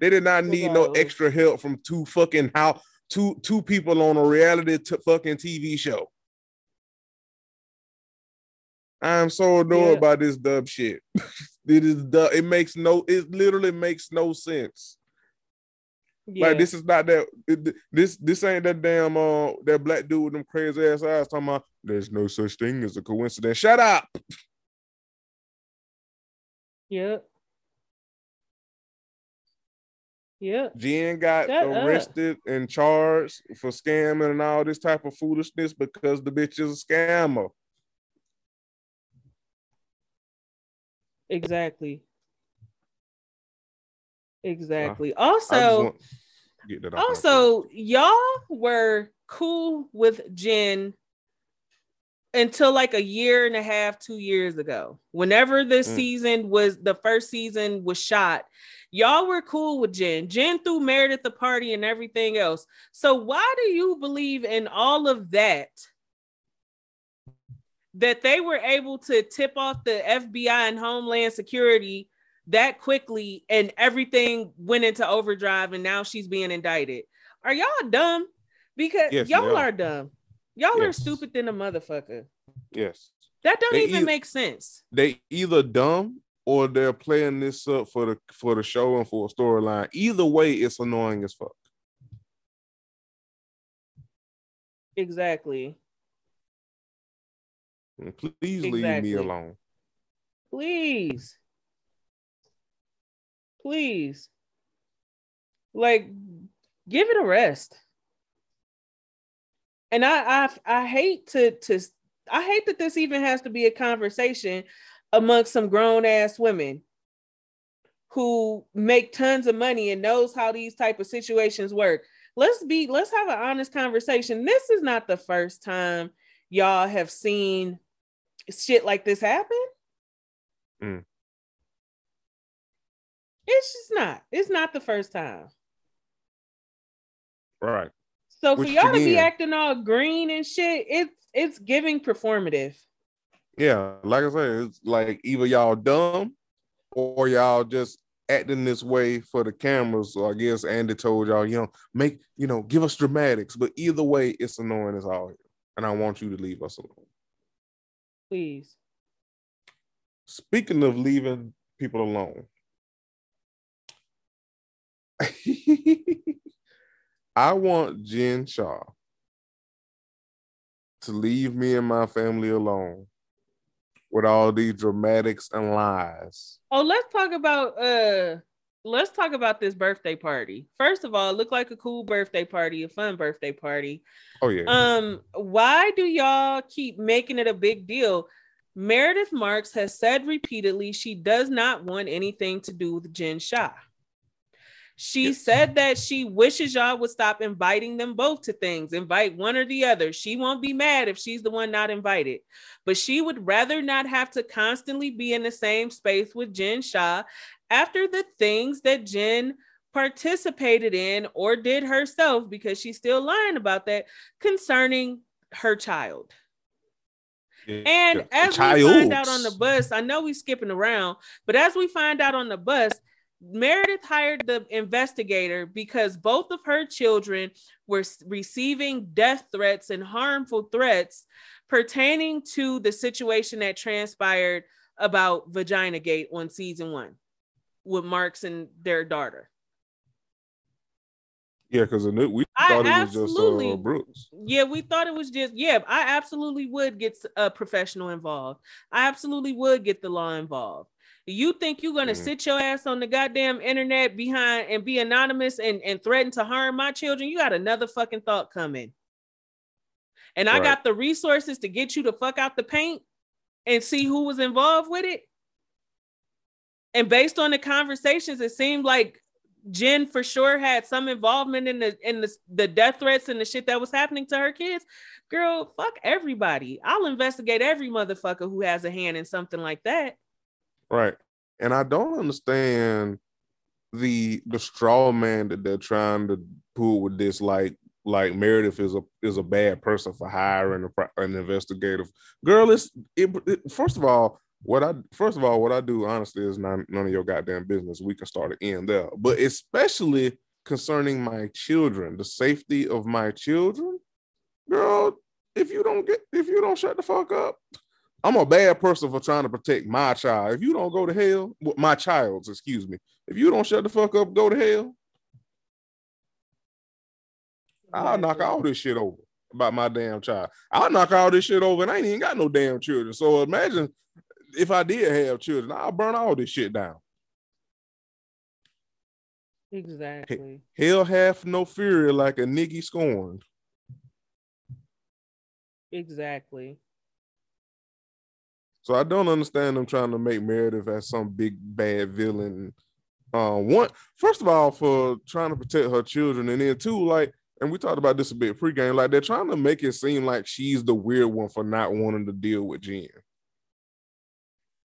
They did not need no extra help from two fucking how two two people on a reality t- fucking TV show. I'm so annoyed Yeah. by this dub shit. it is dub. it makes no it literally makes no sense. Yeah. Like this is not that it- this this ain't that damn uh that black dude with them crazy ass eyes talking about there's no such thing as a coincidence. Shut up. Yep. Yep. Jen got Shut up. arrested and charged for scamming and all this type of foolishness because the bitch is a scammer. Exactly. Exactly. Just Also, get that off my chest. also, y'all were cool with Jen until like a year and a half, two years ago. Whenever the Mm. season was the first season was shot, y'all were cool with Jen. Jen threw Meredith the party and everything else. So why do you believe in all of that? That they were able to tip off the FBI and Homeland Security that quickly and everything went into overdrive and now she's being indicted. Are y'all dumb? Because Yes, y'all are. are dumb. Y'all are stupid than a motherfucker. yes. That don't They even eith- make sense. They either dumb or they're playing this up for the for the show and for a storyline. Either way, it's annoying as fuck. Exactly. And Please leave me alone. Please. Please. Like give it a rest. And I I I hate to to I hate that this even has to be a conversation amongst some grown ass women who make tons of money and knows how these type of situations work. Let's be let's have an honest conversation. This is not the first time y'all have seen shit like this happen. Mm. It's just not. It's not the first time. Right. So for y'all to be acting all green and shit, it's it's giving performative. Yeah, like I said, it's like either y'all dumb or y'all just acting this way for the cameras. So I guess Andy told y'all, you know, make you know, give us dramatics. But either way, it's annoying as all. And I want you to leave us alone. Please. Speaking of leaving people alone, I want Jen Shah to leave me and my family alone with all these dramatics and lies. Oh, let's talk about uh let's talk about this birthday party. First of all, it looked like a cool birthday party, a fun birthday party. Oh yeah. Um, why do y'all keep making it a big deal? Meredith Marks has said repeatedly she does not want anything to do with Jen Shah. She said that she wishes y'all would stop inviting them both to things. Invite one or the other. She won't be mad if she's the one not invited, but she would rather not have to constantly be in the same space with Jen Shah after the things that Jen participated in or did herself because she's still lying about that concerning her child. And as we find out on the bus, I know we're skipping around, but as we find out on the bus, Meredith hired the investigator because both of her children were receiving death threats and harmful threats pertaining to the situation that transpired about Vagina Gate on season one with Marks and their daughter. Yeah, because we thought I it was just uh, Brooks. Yeah, we thought it was just yeah. I absolutely would get a professional involved. I absolutely would get the law involved. You think you're gonna mm. sit your ass on the goddamn internet behind and be anonymous and, and threaten to harm my children? You got another fucking thought coming. And I got the resources to get you to fuck out the paint and see who was involved with it. And based on the conversations, it seemed like Jen for sure had some involvement in the in the, the death threats and the shit that was happening to her kids. Girl, fuck everybody. I'll investigate every motherfucker who has a hand in something like that. Right. And I don't understand the the straw man that they're trying to pull with this like like Meredith is a is a bad person for hiring a, an investigative girl. It's it, it, first of all, what I first of all, what I do honestly is not none of your goddamn business. We can start an end there, but especially concerning my children, the safety of my children, girl. If you don't get, if you don't shut the fuck up, I'm a bad person for trying to protect my child. If you don't go to hell, my child's, excuse me. If you don't shut the fuck up, go to hell. I'll knock all this shit over about my damn child. I'll knock all this shit over, and I ain't even got no damn children. So imagine if I did have children, I'll burn all this shit down. Exactly. Hell hath no fury like a niggy scorned. Exactly. So I don't understand them trying to make Meredith as some big bad villain. Uh, one, first of all, for trying to protect her children, and then two, like, and we talked about this a bit pregame, like they're trying to make it seem like she's the weird one for not wanting to deal with Jen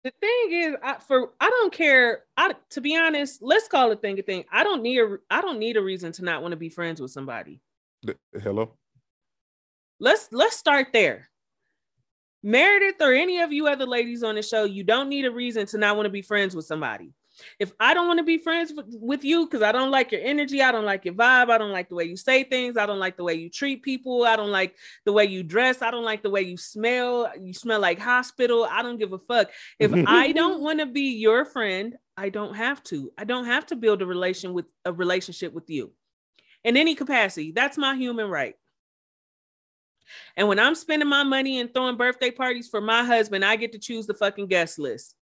the thing is, I, for I don't care. I to be honest, let's call it thing a thing. I don't need a I don't need a reason to not want to be friends with somebody. Hello. Let's let's start there. Meredith or any of you other ladies on the show, you don't need a reason to not want to be friends with somebody. If I don't want to be friends with, you because I don't like your energy, I don't like your vibe, I don't like the way you say things, I don't like the way you treat people, I don't like the way you dress, I don't like the way you smell, you smell like hospital, I don't give a fuck. If I don't want to be your friend, I don't have to. I don't have to build a relation with a relationship with you in any capacity. That's my human right. And when I'm spending my money and throwing birthday parties for my husband, I get to choose the fucking guest list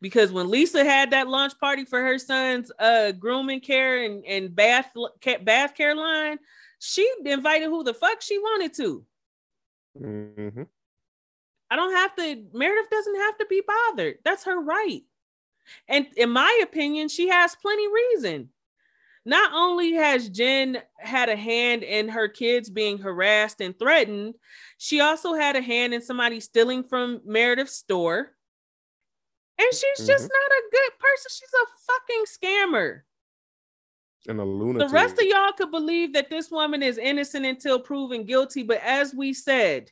because when Lisa had that launch party for her son's uh grooming care and, and bath bath care line, she invited who the fuck she wanted to. Mm-hmm. I don't have to. Meredith doesn't have to be bothered. That's her right. And in my opinion, she has plenty reason. Not only has Jen had a hand in her kids being harassed and threatened, she also had a hand in somebody stealing from Meredith's store and she's mm-hmm. just not a good person. She's a fucking scammer. And a lunatic. The rest of y'all could believe that this woman is innocent until proven guilty. But as we said,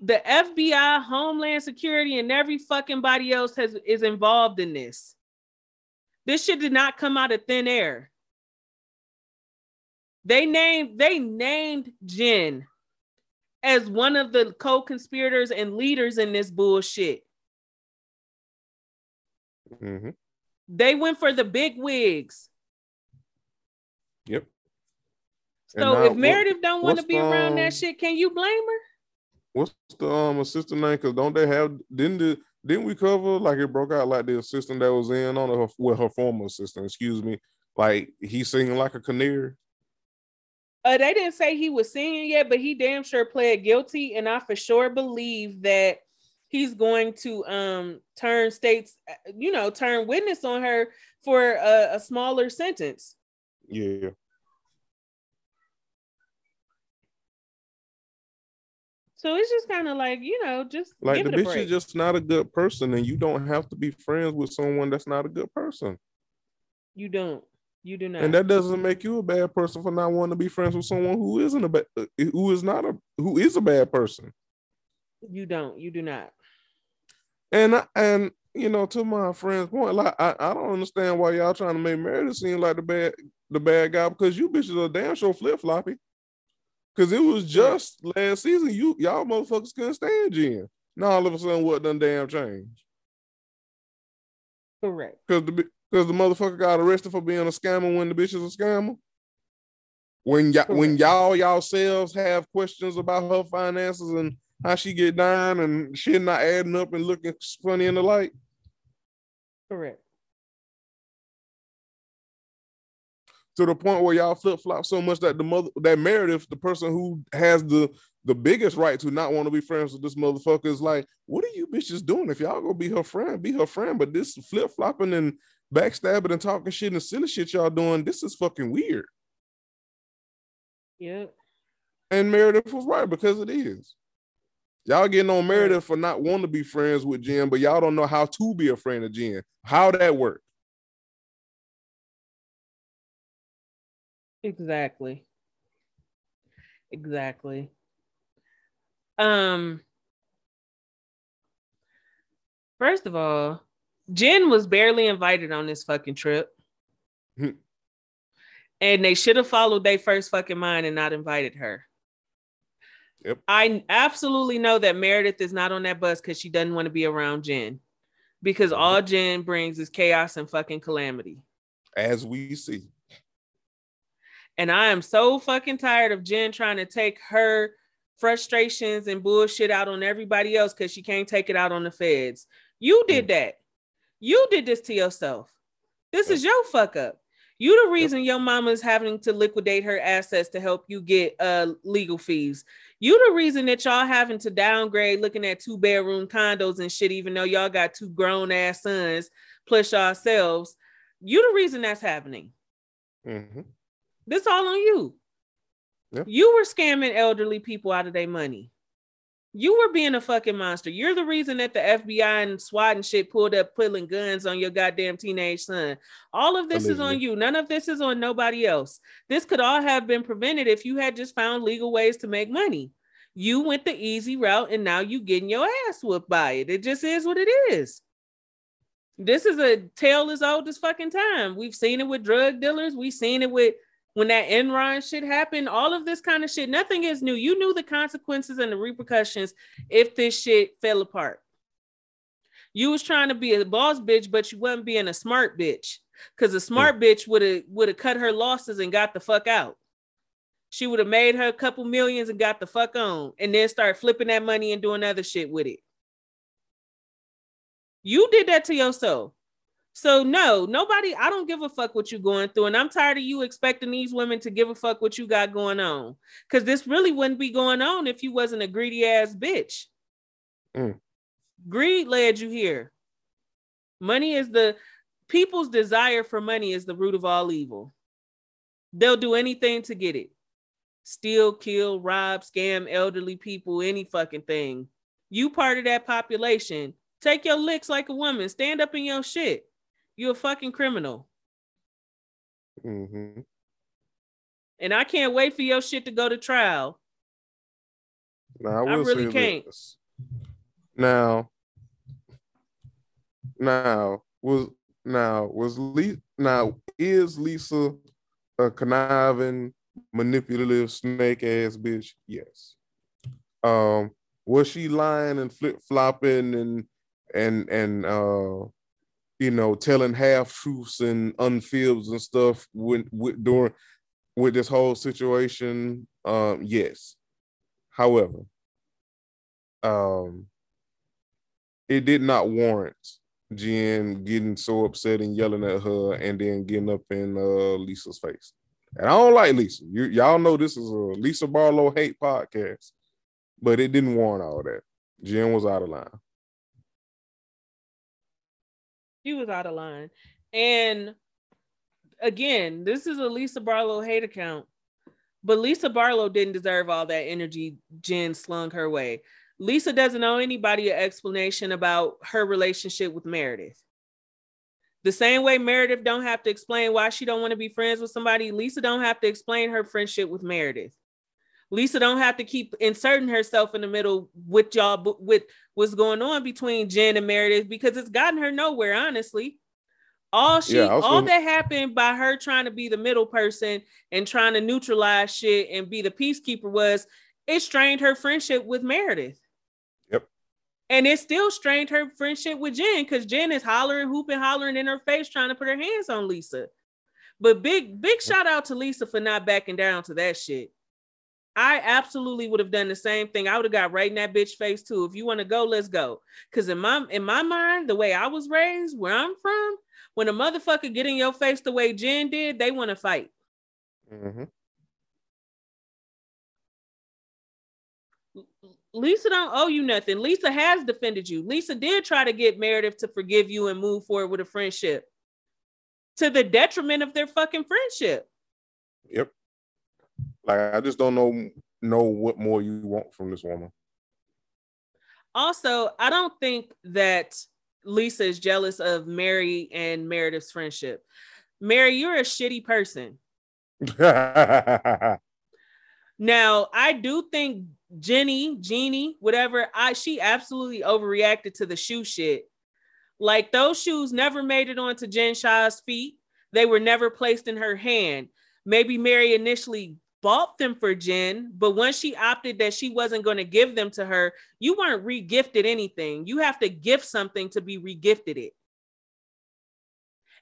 the FBI, Homeland Security, and every fucking body else has is involved in this. This shit did not come out of thin air. They named they named Jen as one of the co-conspirators and leaders in this bullshit. Mm-hmm. They went for the big wigs. Yep. So if Meredith what, don't want to be the, around that um, shit, can you blame her? What's the um assistant name? Because don't they have didn't the didn't we cover like it broke out like the assistant that was in on her with her former assistant? Excuse me, like he's singing like a canary. Uh, they didn't say he was singing yet, but he damn sure pled guilty, and I for sure believe that he's going to um turn states, you know, turn witness on her for a, a smaller sentence. Yeah. So it's just kind of like, you know, just Like the bitch break. is just not a good person, and you don't have to be friends with someone that's not a good person. you don't. You do not. And that doesn't make you a bad person for not wanting to be friends with someone who isn't a bad, uh, who is not a who is a bad person. you don't. You do not. And I, and you know, to my friend's point, like I, I don't understand why y'all trying to make Meredith seem like the bad the bad guy because you bitches are damn sure flip floppy. Cause it was just last season you y'all motherfuckers couldn't stand Jen. Now all of a sudden what done damn changed? Correct. Cause the because the motherfucker got arrested for being a scammer when the bitch is a scammer. When y'all when y'all yourselves have questions about her finances and how she get down and shit not adding up and looking funny in the light. Correct. To the point where y'all flip flop so much that the mother that Meredith, the person who has the the biggest right to not want to be friends with this motherfucker, is like, what are you bitches doing? If y'all gonna be her friend, be her friend. But this flip flopping and backstabbing and talking shit and silly shit y'all doing, this is fucking weird. Yep. And Meredith was right because it is. Y'all getting on Meredith for not wanting to be friends with Jen, but y'all don't know how to be a friend of Jen. How that work? Exactly. Exactly. Um First of all, Jen was barely invited on this fucking trip. Hmm. and they should have followed their first fucking mind and not invited her. Yep. I absolutely know that Meredith is not on that bus because she doesn't want to be around Jen. Because all Jen brings is chaos and fucking calamity. As we see. And I am so fucking tired of Jen trying to take her frustrations and bullshit out on everybody else because she can't take it out on the feds. You did that. You did this to yourself. This is your fuck up. You the reason your mama's having to liquidate her assets to help you get uh legal fees. You the reason that y'all having to downgrade looking at two bedroom condos and shit, even though y'all got two grown ass sons plus yourselves. You the reason that's happening. Mhm. This all on you. Yeah. You were scamming elderly people out of their money. You were being a fucking monster. You're the reason that the FBI and SWAT and shit pulled up pulling guns on your goddamn teenage son. All of this is on you. None of this is on nobody else. This could all have been prevented if you had just found legal ways to make money. You went the easy route and now you getting your ass whooped by it. It just is what it is. This is a tale as old as fucking time. We've seen it with drug dealers. We've seen it with when that Enron shit happened. All of this kind of shit. Nothing is new. You knew the consequences and the repercussions if this shit fell apart. You was trying to be a boss bitch, but you wasn't being a smart bitch. Cause a hmm. smart bitch would have would have cut her losses and got the fuck out. She would have made her a couple millions and got the fuck on, and then start flipping that money and doing other shit with it. You did that to yourself. So no, nobody, I don't give a fuck what you're going through. And I'm tired of you expecting these women to give a fuck what you got going on. Cause this really wouldn't be going on if you wasn't a greedy ass bitch. Mm. Greed led you here. Money is the people's desire for money is the root of all evil. They'll do anything to get it. Steal, kill, rob, scam elderly people, any fucking thing. You part of that population. Take your licks like a woman. Stand up in your shit. You're a fucking criminal. Mhm. And I can't wait for your shit to go to trial. Now I I really can't. this. Now, now was now was Lisa now is Lisa a conniving, manipulative, snake ass bitch? Yes. Um, was she lying and flip flopping and and and uh you know telling half truths and unfibs and stuff with, with during with this whole situation? Um, yes. However, um, it did not warrant Jen getting so upset and yelling at her and then getting up in uh, Lisa's face. And I don't like Lisa. You, y'all know this is a Lisa Barlow hate podcast, but it didn't warrant all that. Jen was out of line. She was out of line. And again, this is a Lisa Barlow hate account. But Lisa Barlow didn't deserve all that energy Jen slung her way. Lisa doesn't owe anybody an explanation about her relationship with Meredith. The same way Meredith don't have to explain why she don't want to be friends with somebody, Lisa don't have to explain her friendship with Meredith. Lisa don't have to keep inserting herself in the middle with y'all with what's going on between Jen and Meredith because it's gotten her nowhere, honestly. All she yeah, all that happened by her trying to be the middle person and trying to neutralize shit and be the peacekeeper was it strained her friendship with Meredith. Yep. And it still strained her friendship with Jen because Jen is hollering, hooping, hollering in her face, trying to put her hands on Lisa. But big, big shout out to Lisa for not backing down to that shit. I absolutely would have done the same thing. I would have got right in that bitch face too. If you want to go, let's go. Cause in my in my mind, the way I was raised, where I'm from, when a motherfucker get in your face the way Jen did, they want to fight. Mm-hmm. Lisa don't owe you nothing. Lisa has defended you. Lisa did try to get Meredith to forgive you and move forward with a friendship to the detriment of their fucking friendship. Yep. Like I just don't know know what more you want from this woman. Also, I don't think that Lisa is jealous of Mary and Meredith's friendship. Mary, you're a shitty person. now, I do think Jenny, Jeannie, whatever, I she absolutely overreacted to the shoe shit. Like those shoes never made it onto Jen Shah's feet. They were never placed in her hand. Maybe Mary initially bought them for Jen, but once she opted that she wasn't going to give them to her, you weren't regifted anything. You have to gift something to be regifted it.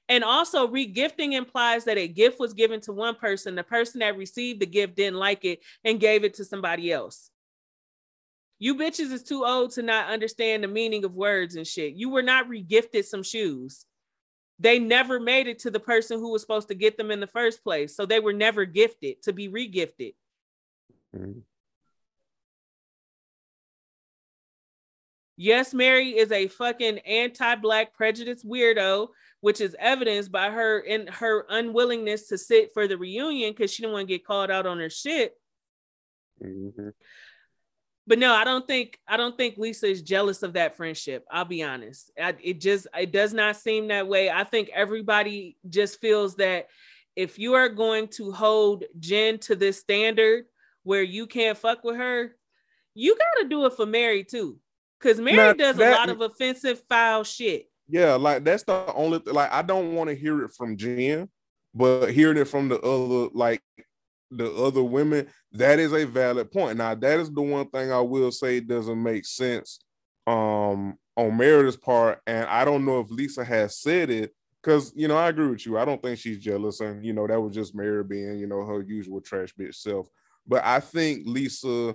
And also, regifting implies that a gift was given to one person. The person that received the gift didn't like it and gave it to somebody else. You bitches is too old to not understand the meaning of words and shit. You were not regifted some shoes they never made it to the person who was supposed to get them in the first place. So they were never gifted to be regifted. Mm-hmm. Yes, Mary is a fucking anti-black prejudice weirdo, which is evidenced by her in her unwillingness to sit for the reunion because she didn't want to get called out on her shit. Mm-hmm but no, I don't think I don't think Lisa is jealous of that friendship. I'll be honest. I, it just it does not seem that way. I think everybody just feels that if you are going to hold Jen to this standard where you can't fuck with her, you got to do it for Mary too, because Mary now, does that, a lot of offensive foul shit. Yeah, like that's the only like I don't want to hear it from Jen, but hearing it from the other like the other women, that is a valid point. Now, that is the one thing I will say doesn't make sense um on Meredith's part. And I don't know if Lisa has said it because you know, I agree with you. I don't think she's jealous, and you know, that was just Mary being, you know, her usual trash bitch self. But I think Lisa,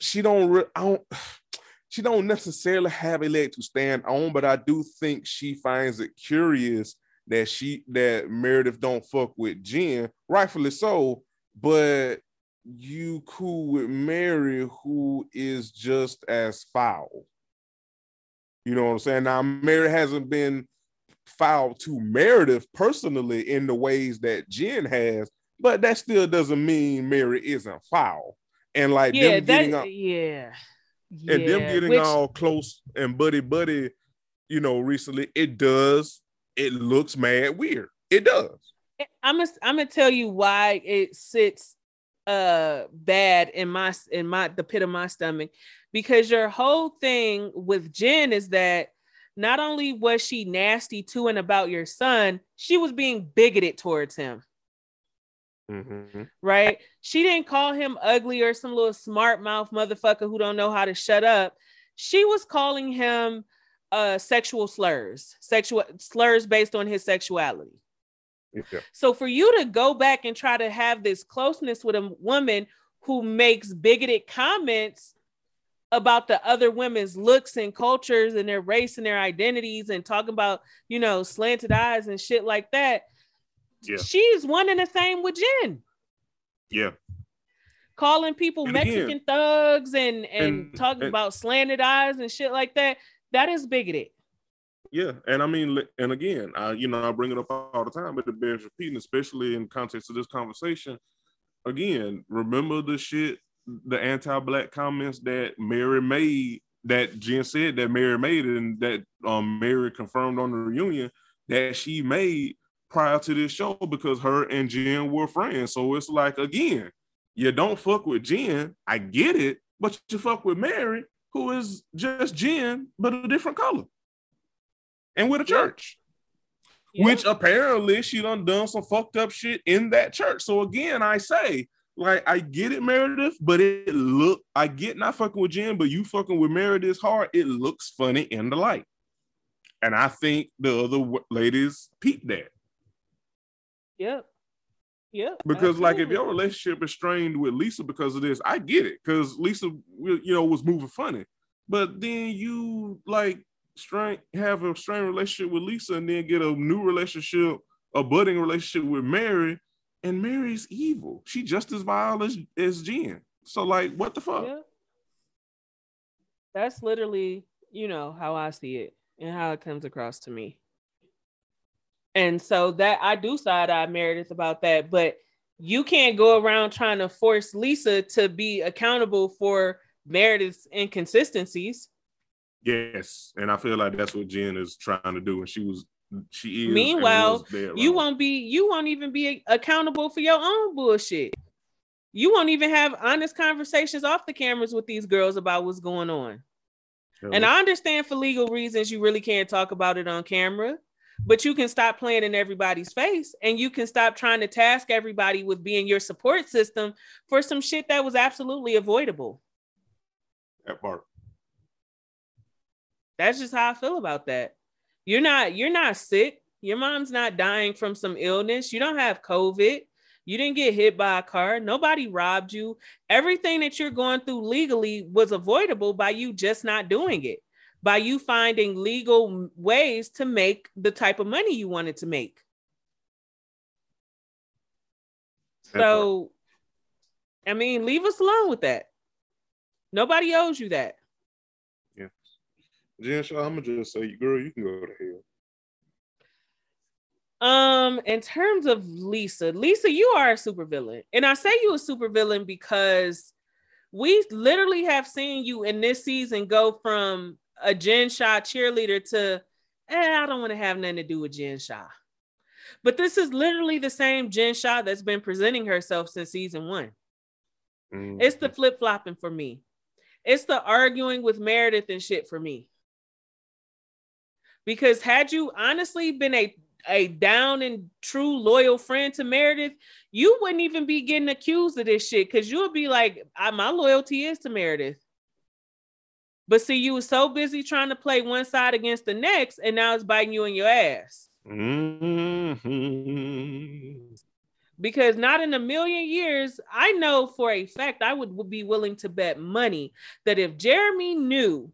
she don't, re- I don't, she don't necessarily have a leg to stand on, but I do think she finds it curious that she that Meredith don't fuck with Jen, rightfully so, but you cool with Mary, who is just as foul. You know what I'm saying? Now, Mary hasn't been foul to Meredith personally in the ways that Jen has, but that still doesn't mean Mary isn't foul. And like yeah, them getting that, all, yeah. And them getting Which, all close and buddy buddy, you know, recently, it does it looks mad weird. It does. I'm gonna I'm gonna tell you why it sits uh bad in my in my the pit of my stomach because your whole thing with Jen is that not only was she nasty to and about your son, she was being bigoted towards him. Mm-hmm. Right? She didn't call him ugly or some little smart mouth motherfucker who don't know how to shut up. She was calling him uh sexual slurs, sexual slurs based on his sexuality. Yeah. So for you to go back and try to have this closeness with a woman who makes bigoted comments about the other women's looks and cultures and their race and their identities and talking about, you know, slanted eyes and shit like that. Yeah. She's one and the same with Jen. Yeah. Calling people and Mexican again, thugs and, and, and talking and, about slanted eyes and shit like that that is bigoted. Yeah, and I mean, and again, I you know I bring it up all the time, but it bears repeating, especially in context of this conversation. Again, remember the shit, the anti-black comments that Mary made, that Jen said that Mary made, and that um Mary confirmed on the reunion that she made prior to this show because her and Jen were friends. So it's like again, you don't fuck with Jen. I get it, but you fuck with Mary, who is just Jen, but a different color and with a church. Yeah. Which apparently she done done some fucked up shit in that church. So again, I say, like, I get it, Meredith, but it look I get not fucking with Jen, but you fucking with Meredith's heart, it looks funny in the light. And I think the other ladies peeped that. Yep. Yep. Because absolutely. like if your relationship is strained with Lisa because of this, I get it. Because Lisa, you know, was moving funny. But then you like strain have a strained relationship with Lisa and then get a new relationship, a budding relationship with Mary, and Mary's evil. She just as vile as, as Jen. So like what the fuck? Yeah. That's literally, you know, how I see it and how it comes across to me. And so that I do side eye Meredith about that, but you can't go around trying to force Lisa to be accountable for Meredith's inconsistencies. Yes, and I feel like that's what Jen is trying to do, and she was she is. Meanwhile, you won't be you won't even be accountable for your own bullshit. You won't even have honest conversations off the cameras with these girls about what's going on. And I understand for legal reasons you really can't talk about it on camera, but you can stop playing in everybody's face and you can stop trying to task everybody with being your support system for some shit that was absolutely avoidable. That part. That's just how I feel about that. You're not you're not sick. Your mom's not dying from some illness. You don't have COVID. You didn't get hit by a car. Nobody robbed you. Everything that you're going through legally was avoidable by you just not doing it, by you finding legal ways to make the type of money you wanted to make. So, I mean, leave us alone with that. Nobody owes you that. Jen Shah, I'm gonna just say, girl, you can go to hell. Um, in terms of Lisa, Lisa, you are a supervillain, and I say you a supervillain because we literally have seen you in this season go from a Jen Shah cheerleader to, eh, I don't want to have nothing to do with Jen Shah. But this is literally the same Jen Shah that's been presenting herself since season one. Mm-hmm. It's the flip flopping for me. It's the arguing with Meredith and shit for me. Because had you honestly been a a down and true loyal friend to Meredith, you wouldn't even be getting accused of this shit because you would be like, my loyalty is to Meredith. But see, you were so busy trying to play one side against the next, and now it's biting you in your ass. Mm-hmm. Because not in a million years, I know for a fact I would, would be willing to bet money that if Jeremy knew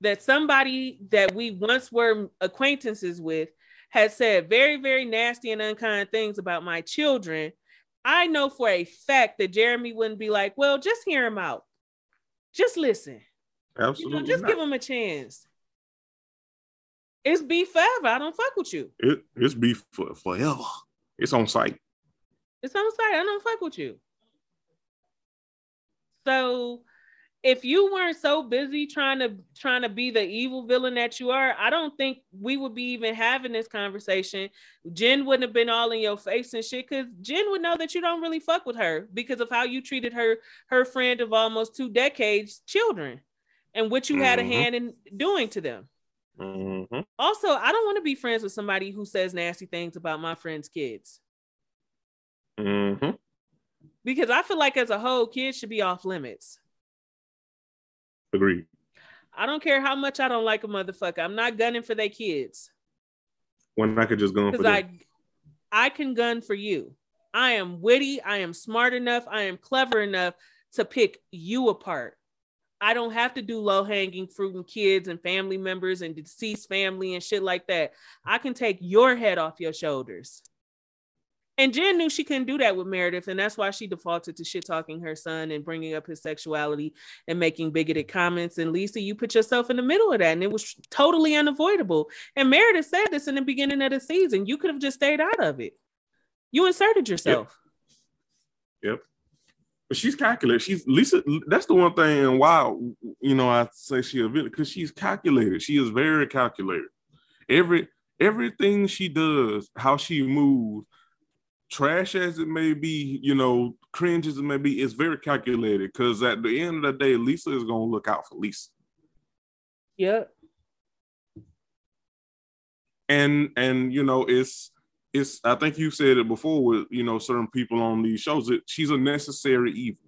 that somebody that we once were acquaintances with had said very, very nasty and unkind things about my children, I know for a fact that Jeremy wouldn't be like, well, just hear him out. Just listen. Absolutely. You know, just not. give him a chance. It's beef forever. I don't fuck with you. It, it's beef for, forever. It's on site. It's on site. I don't fuck with you. So if you weren't so busy trying to trying to be the evil villain that you are, I don't think we would be even having this conversation. Jen wouldn't have been all in your face and shit because Jen would know that you don't really fuck with her because of how you treated her her friend of almost two decades children and what you mm-hmm. had a mm-hmm. hand in doing to them. Mm-hmm. Also, I don't want to be friends with somebody who says nasty things about my friends' kids. Mm-hmm. Because I feel like as a whole, kids should be off limits. Agreed. I don't care how much I don't like a motherfucker. I'm not gunning for their kids. When I could just gun for I, I can gun for you. I am witty. I am smart enough. I am clever enough to pick you apart. I don't have to do low hanging fruit and kids and family members and deceased family and shit like that. I can take your head off your shoulders. And Jen knew she couldn't do that with Meredith, and that's why she defaulted to shit talking her son and bringing up his sexuality and making bigoted comments. And Lisa, you put yourself in the middle of that, and it was totally unavoidable. And Meredith said this in the beginning of the season. You could have just stayed out of it. You inserted yourself. Yep. yep. But she's calculated. She's Lisa. That's the one thing, and why you know I say she a villain because she's calculated. She is very calculated. Every everything she does, how she moves trash as it may be, you know, cringe as it may be, it's very calculated because at the end of the day, Lisa is gonna look out for Lisa. Yep. And and you know, it's it's I think you said it before with you know certain people on these shows that she's a necessary evil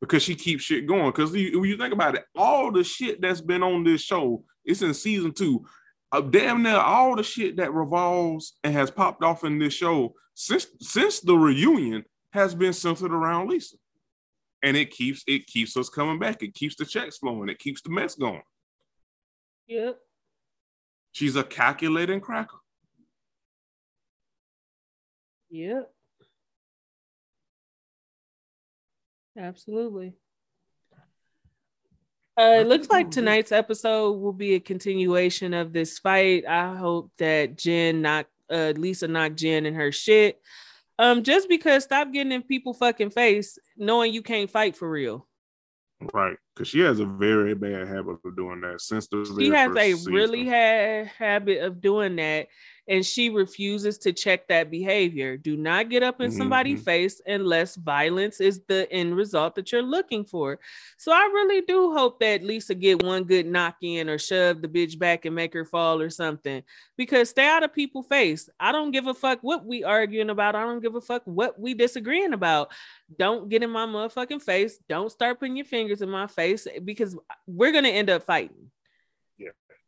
because she keeps shit going. Because when you think about it, all the shit that's been on this show, it's in season two. Uh, damn near all the shit that revolves and has popped off in this show since since the reunion has been centered around Lisa. And it keeps it keeps us coming back. It keeps the checks flowing. It keeps the mess going. Yep. She's a calculating cracker. Yep. Absolutely. Uh, it looks like tonight's episode will be a continuation of this fight. I hope that Jen knock uh, Lisa knocked Jen in her shit. Um, just because stop getting in people fucking face, knowing you can't fight for real. Right, because she has a very bad habit of doing that since the. She has a season. really bad habit of doing that, and she refuses to check that behavior. Do not get up in somebody's mm-hmm. face unless violence is the end result that you're looking for. So I really do hope that Lisa get one good knock in or shove the bitch back and make her fall or something. Because stay out of people's face. I don't give a fuck what we arguing about. I don't give a fuck what we disagreeing about. Don't get in my motherfucking face. Don't start putting your fingers in my face because we're gonna end up fighting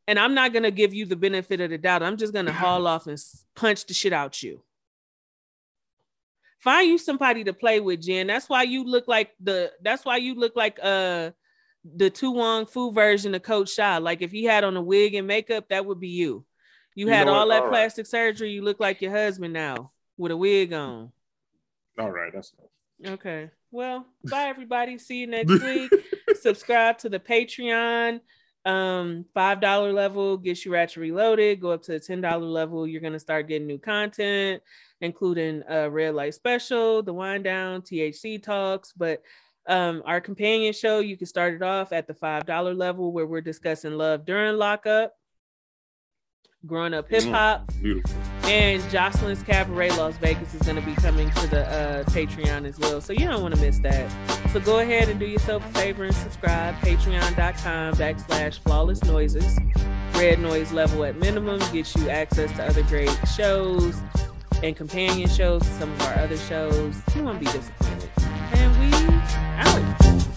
and I'm not gonna give you the benefit of the doubt. I'm just gonna haul off and punch the shit out you. Find you somebody to play with, Jen. That's why you look like the. That's why you look like uh the To Wong Foo version of Coach Shah. Like if he had on a wig and makeup, that would be you. You, you had all that all plastic right. surgery. You look like your husband now with a wig on. All right, that's okay. Well, bye everybody. See you next week. Subscribe to the Patreon. Um, five dollar level gets you Ratchet Reloaded. Go up to the ten dollar level, you're gonna start getting new content, including a red light special, the wind down, THC talks. But um, our companion show, you can start it off at the five dollar level where we're discussing love during lockup growing up hip hop. Mm, and Joseline's Cabaret Las Vegas is going to be coming to the uh, Patreon as well. So you don't want to miss that. So go ahead and do yourself a favor and subscribe. Patreon.com backslash flawless noises. Red noise level at minimum gets you access to other great shows and companion shows to some of our other shows. You won't be disappointed. And we out.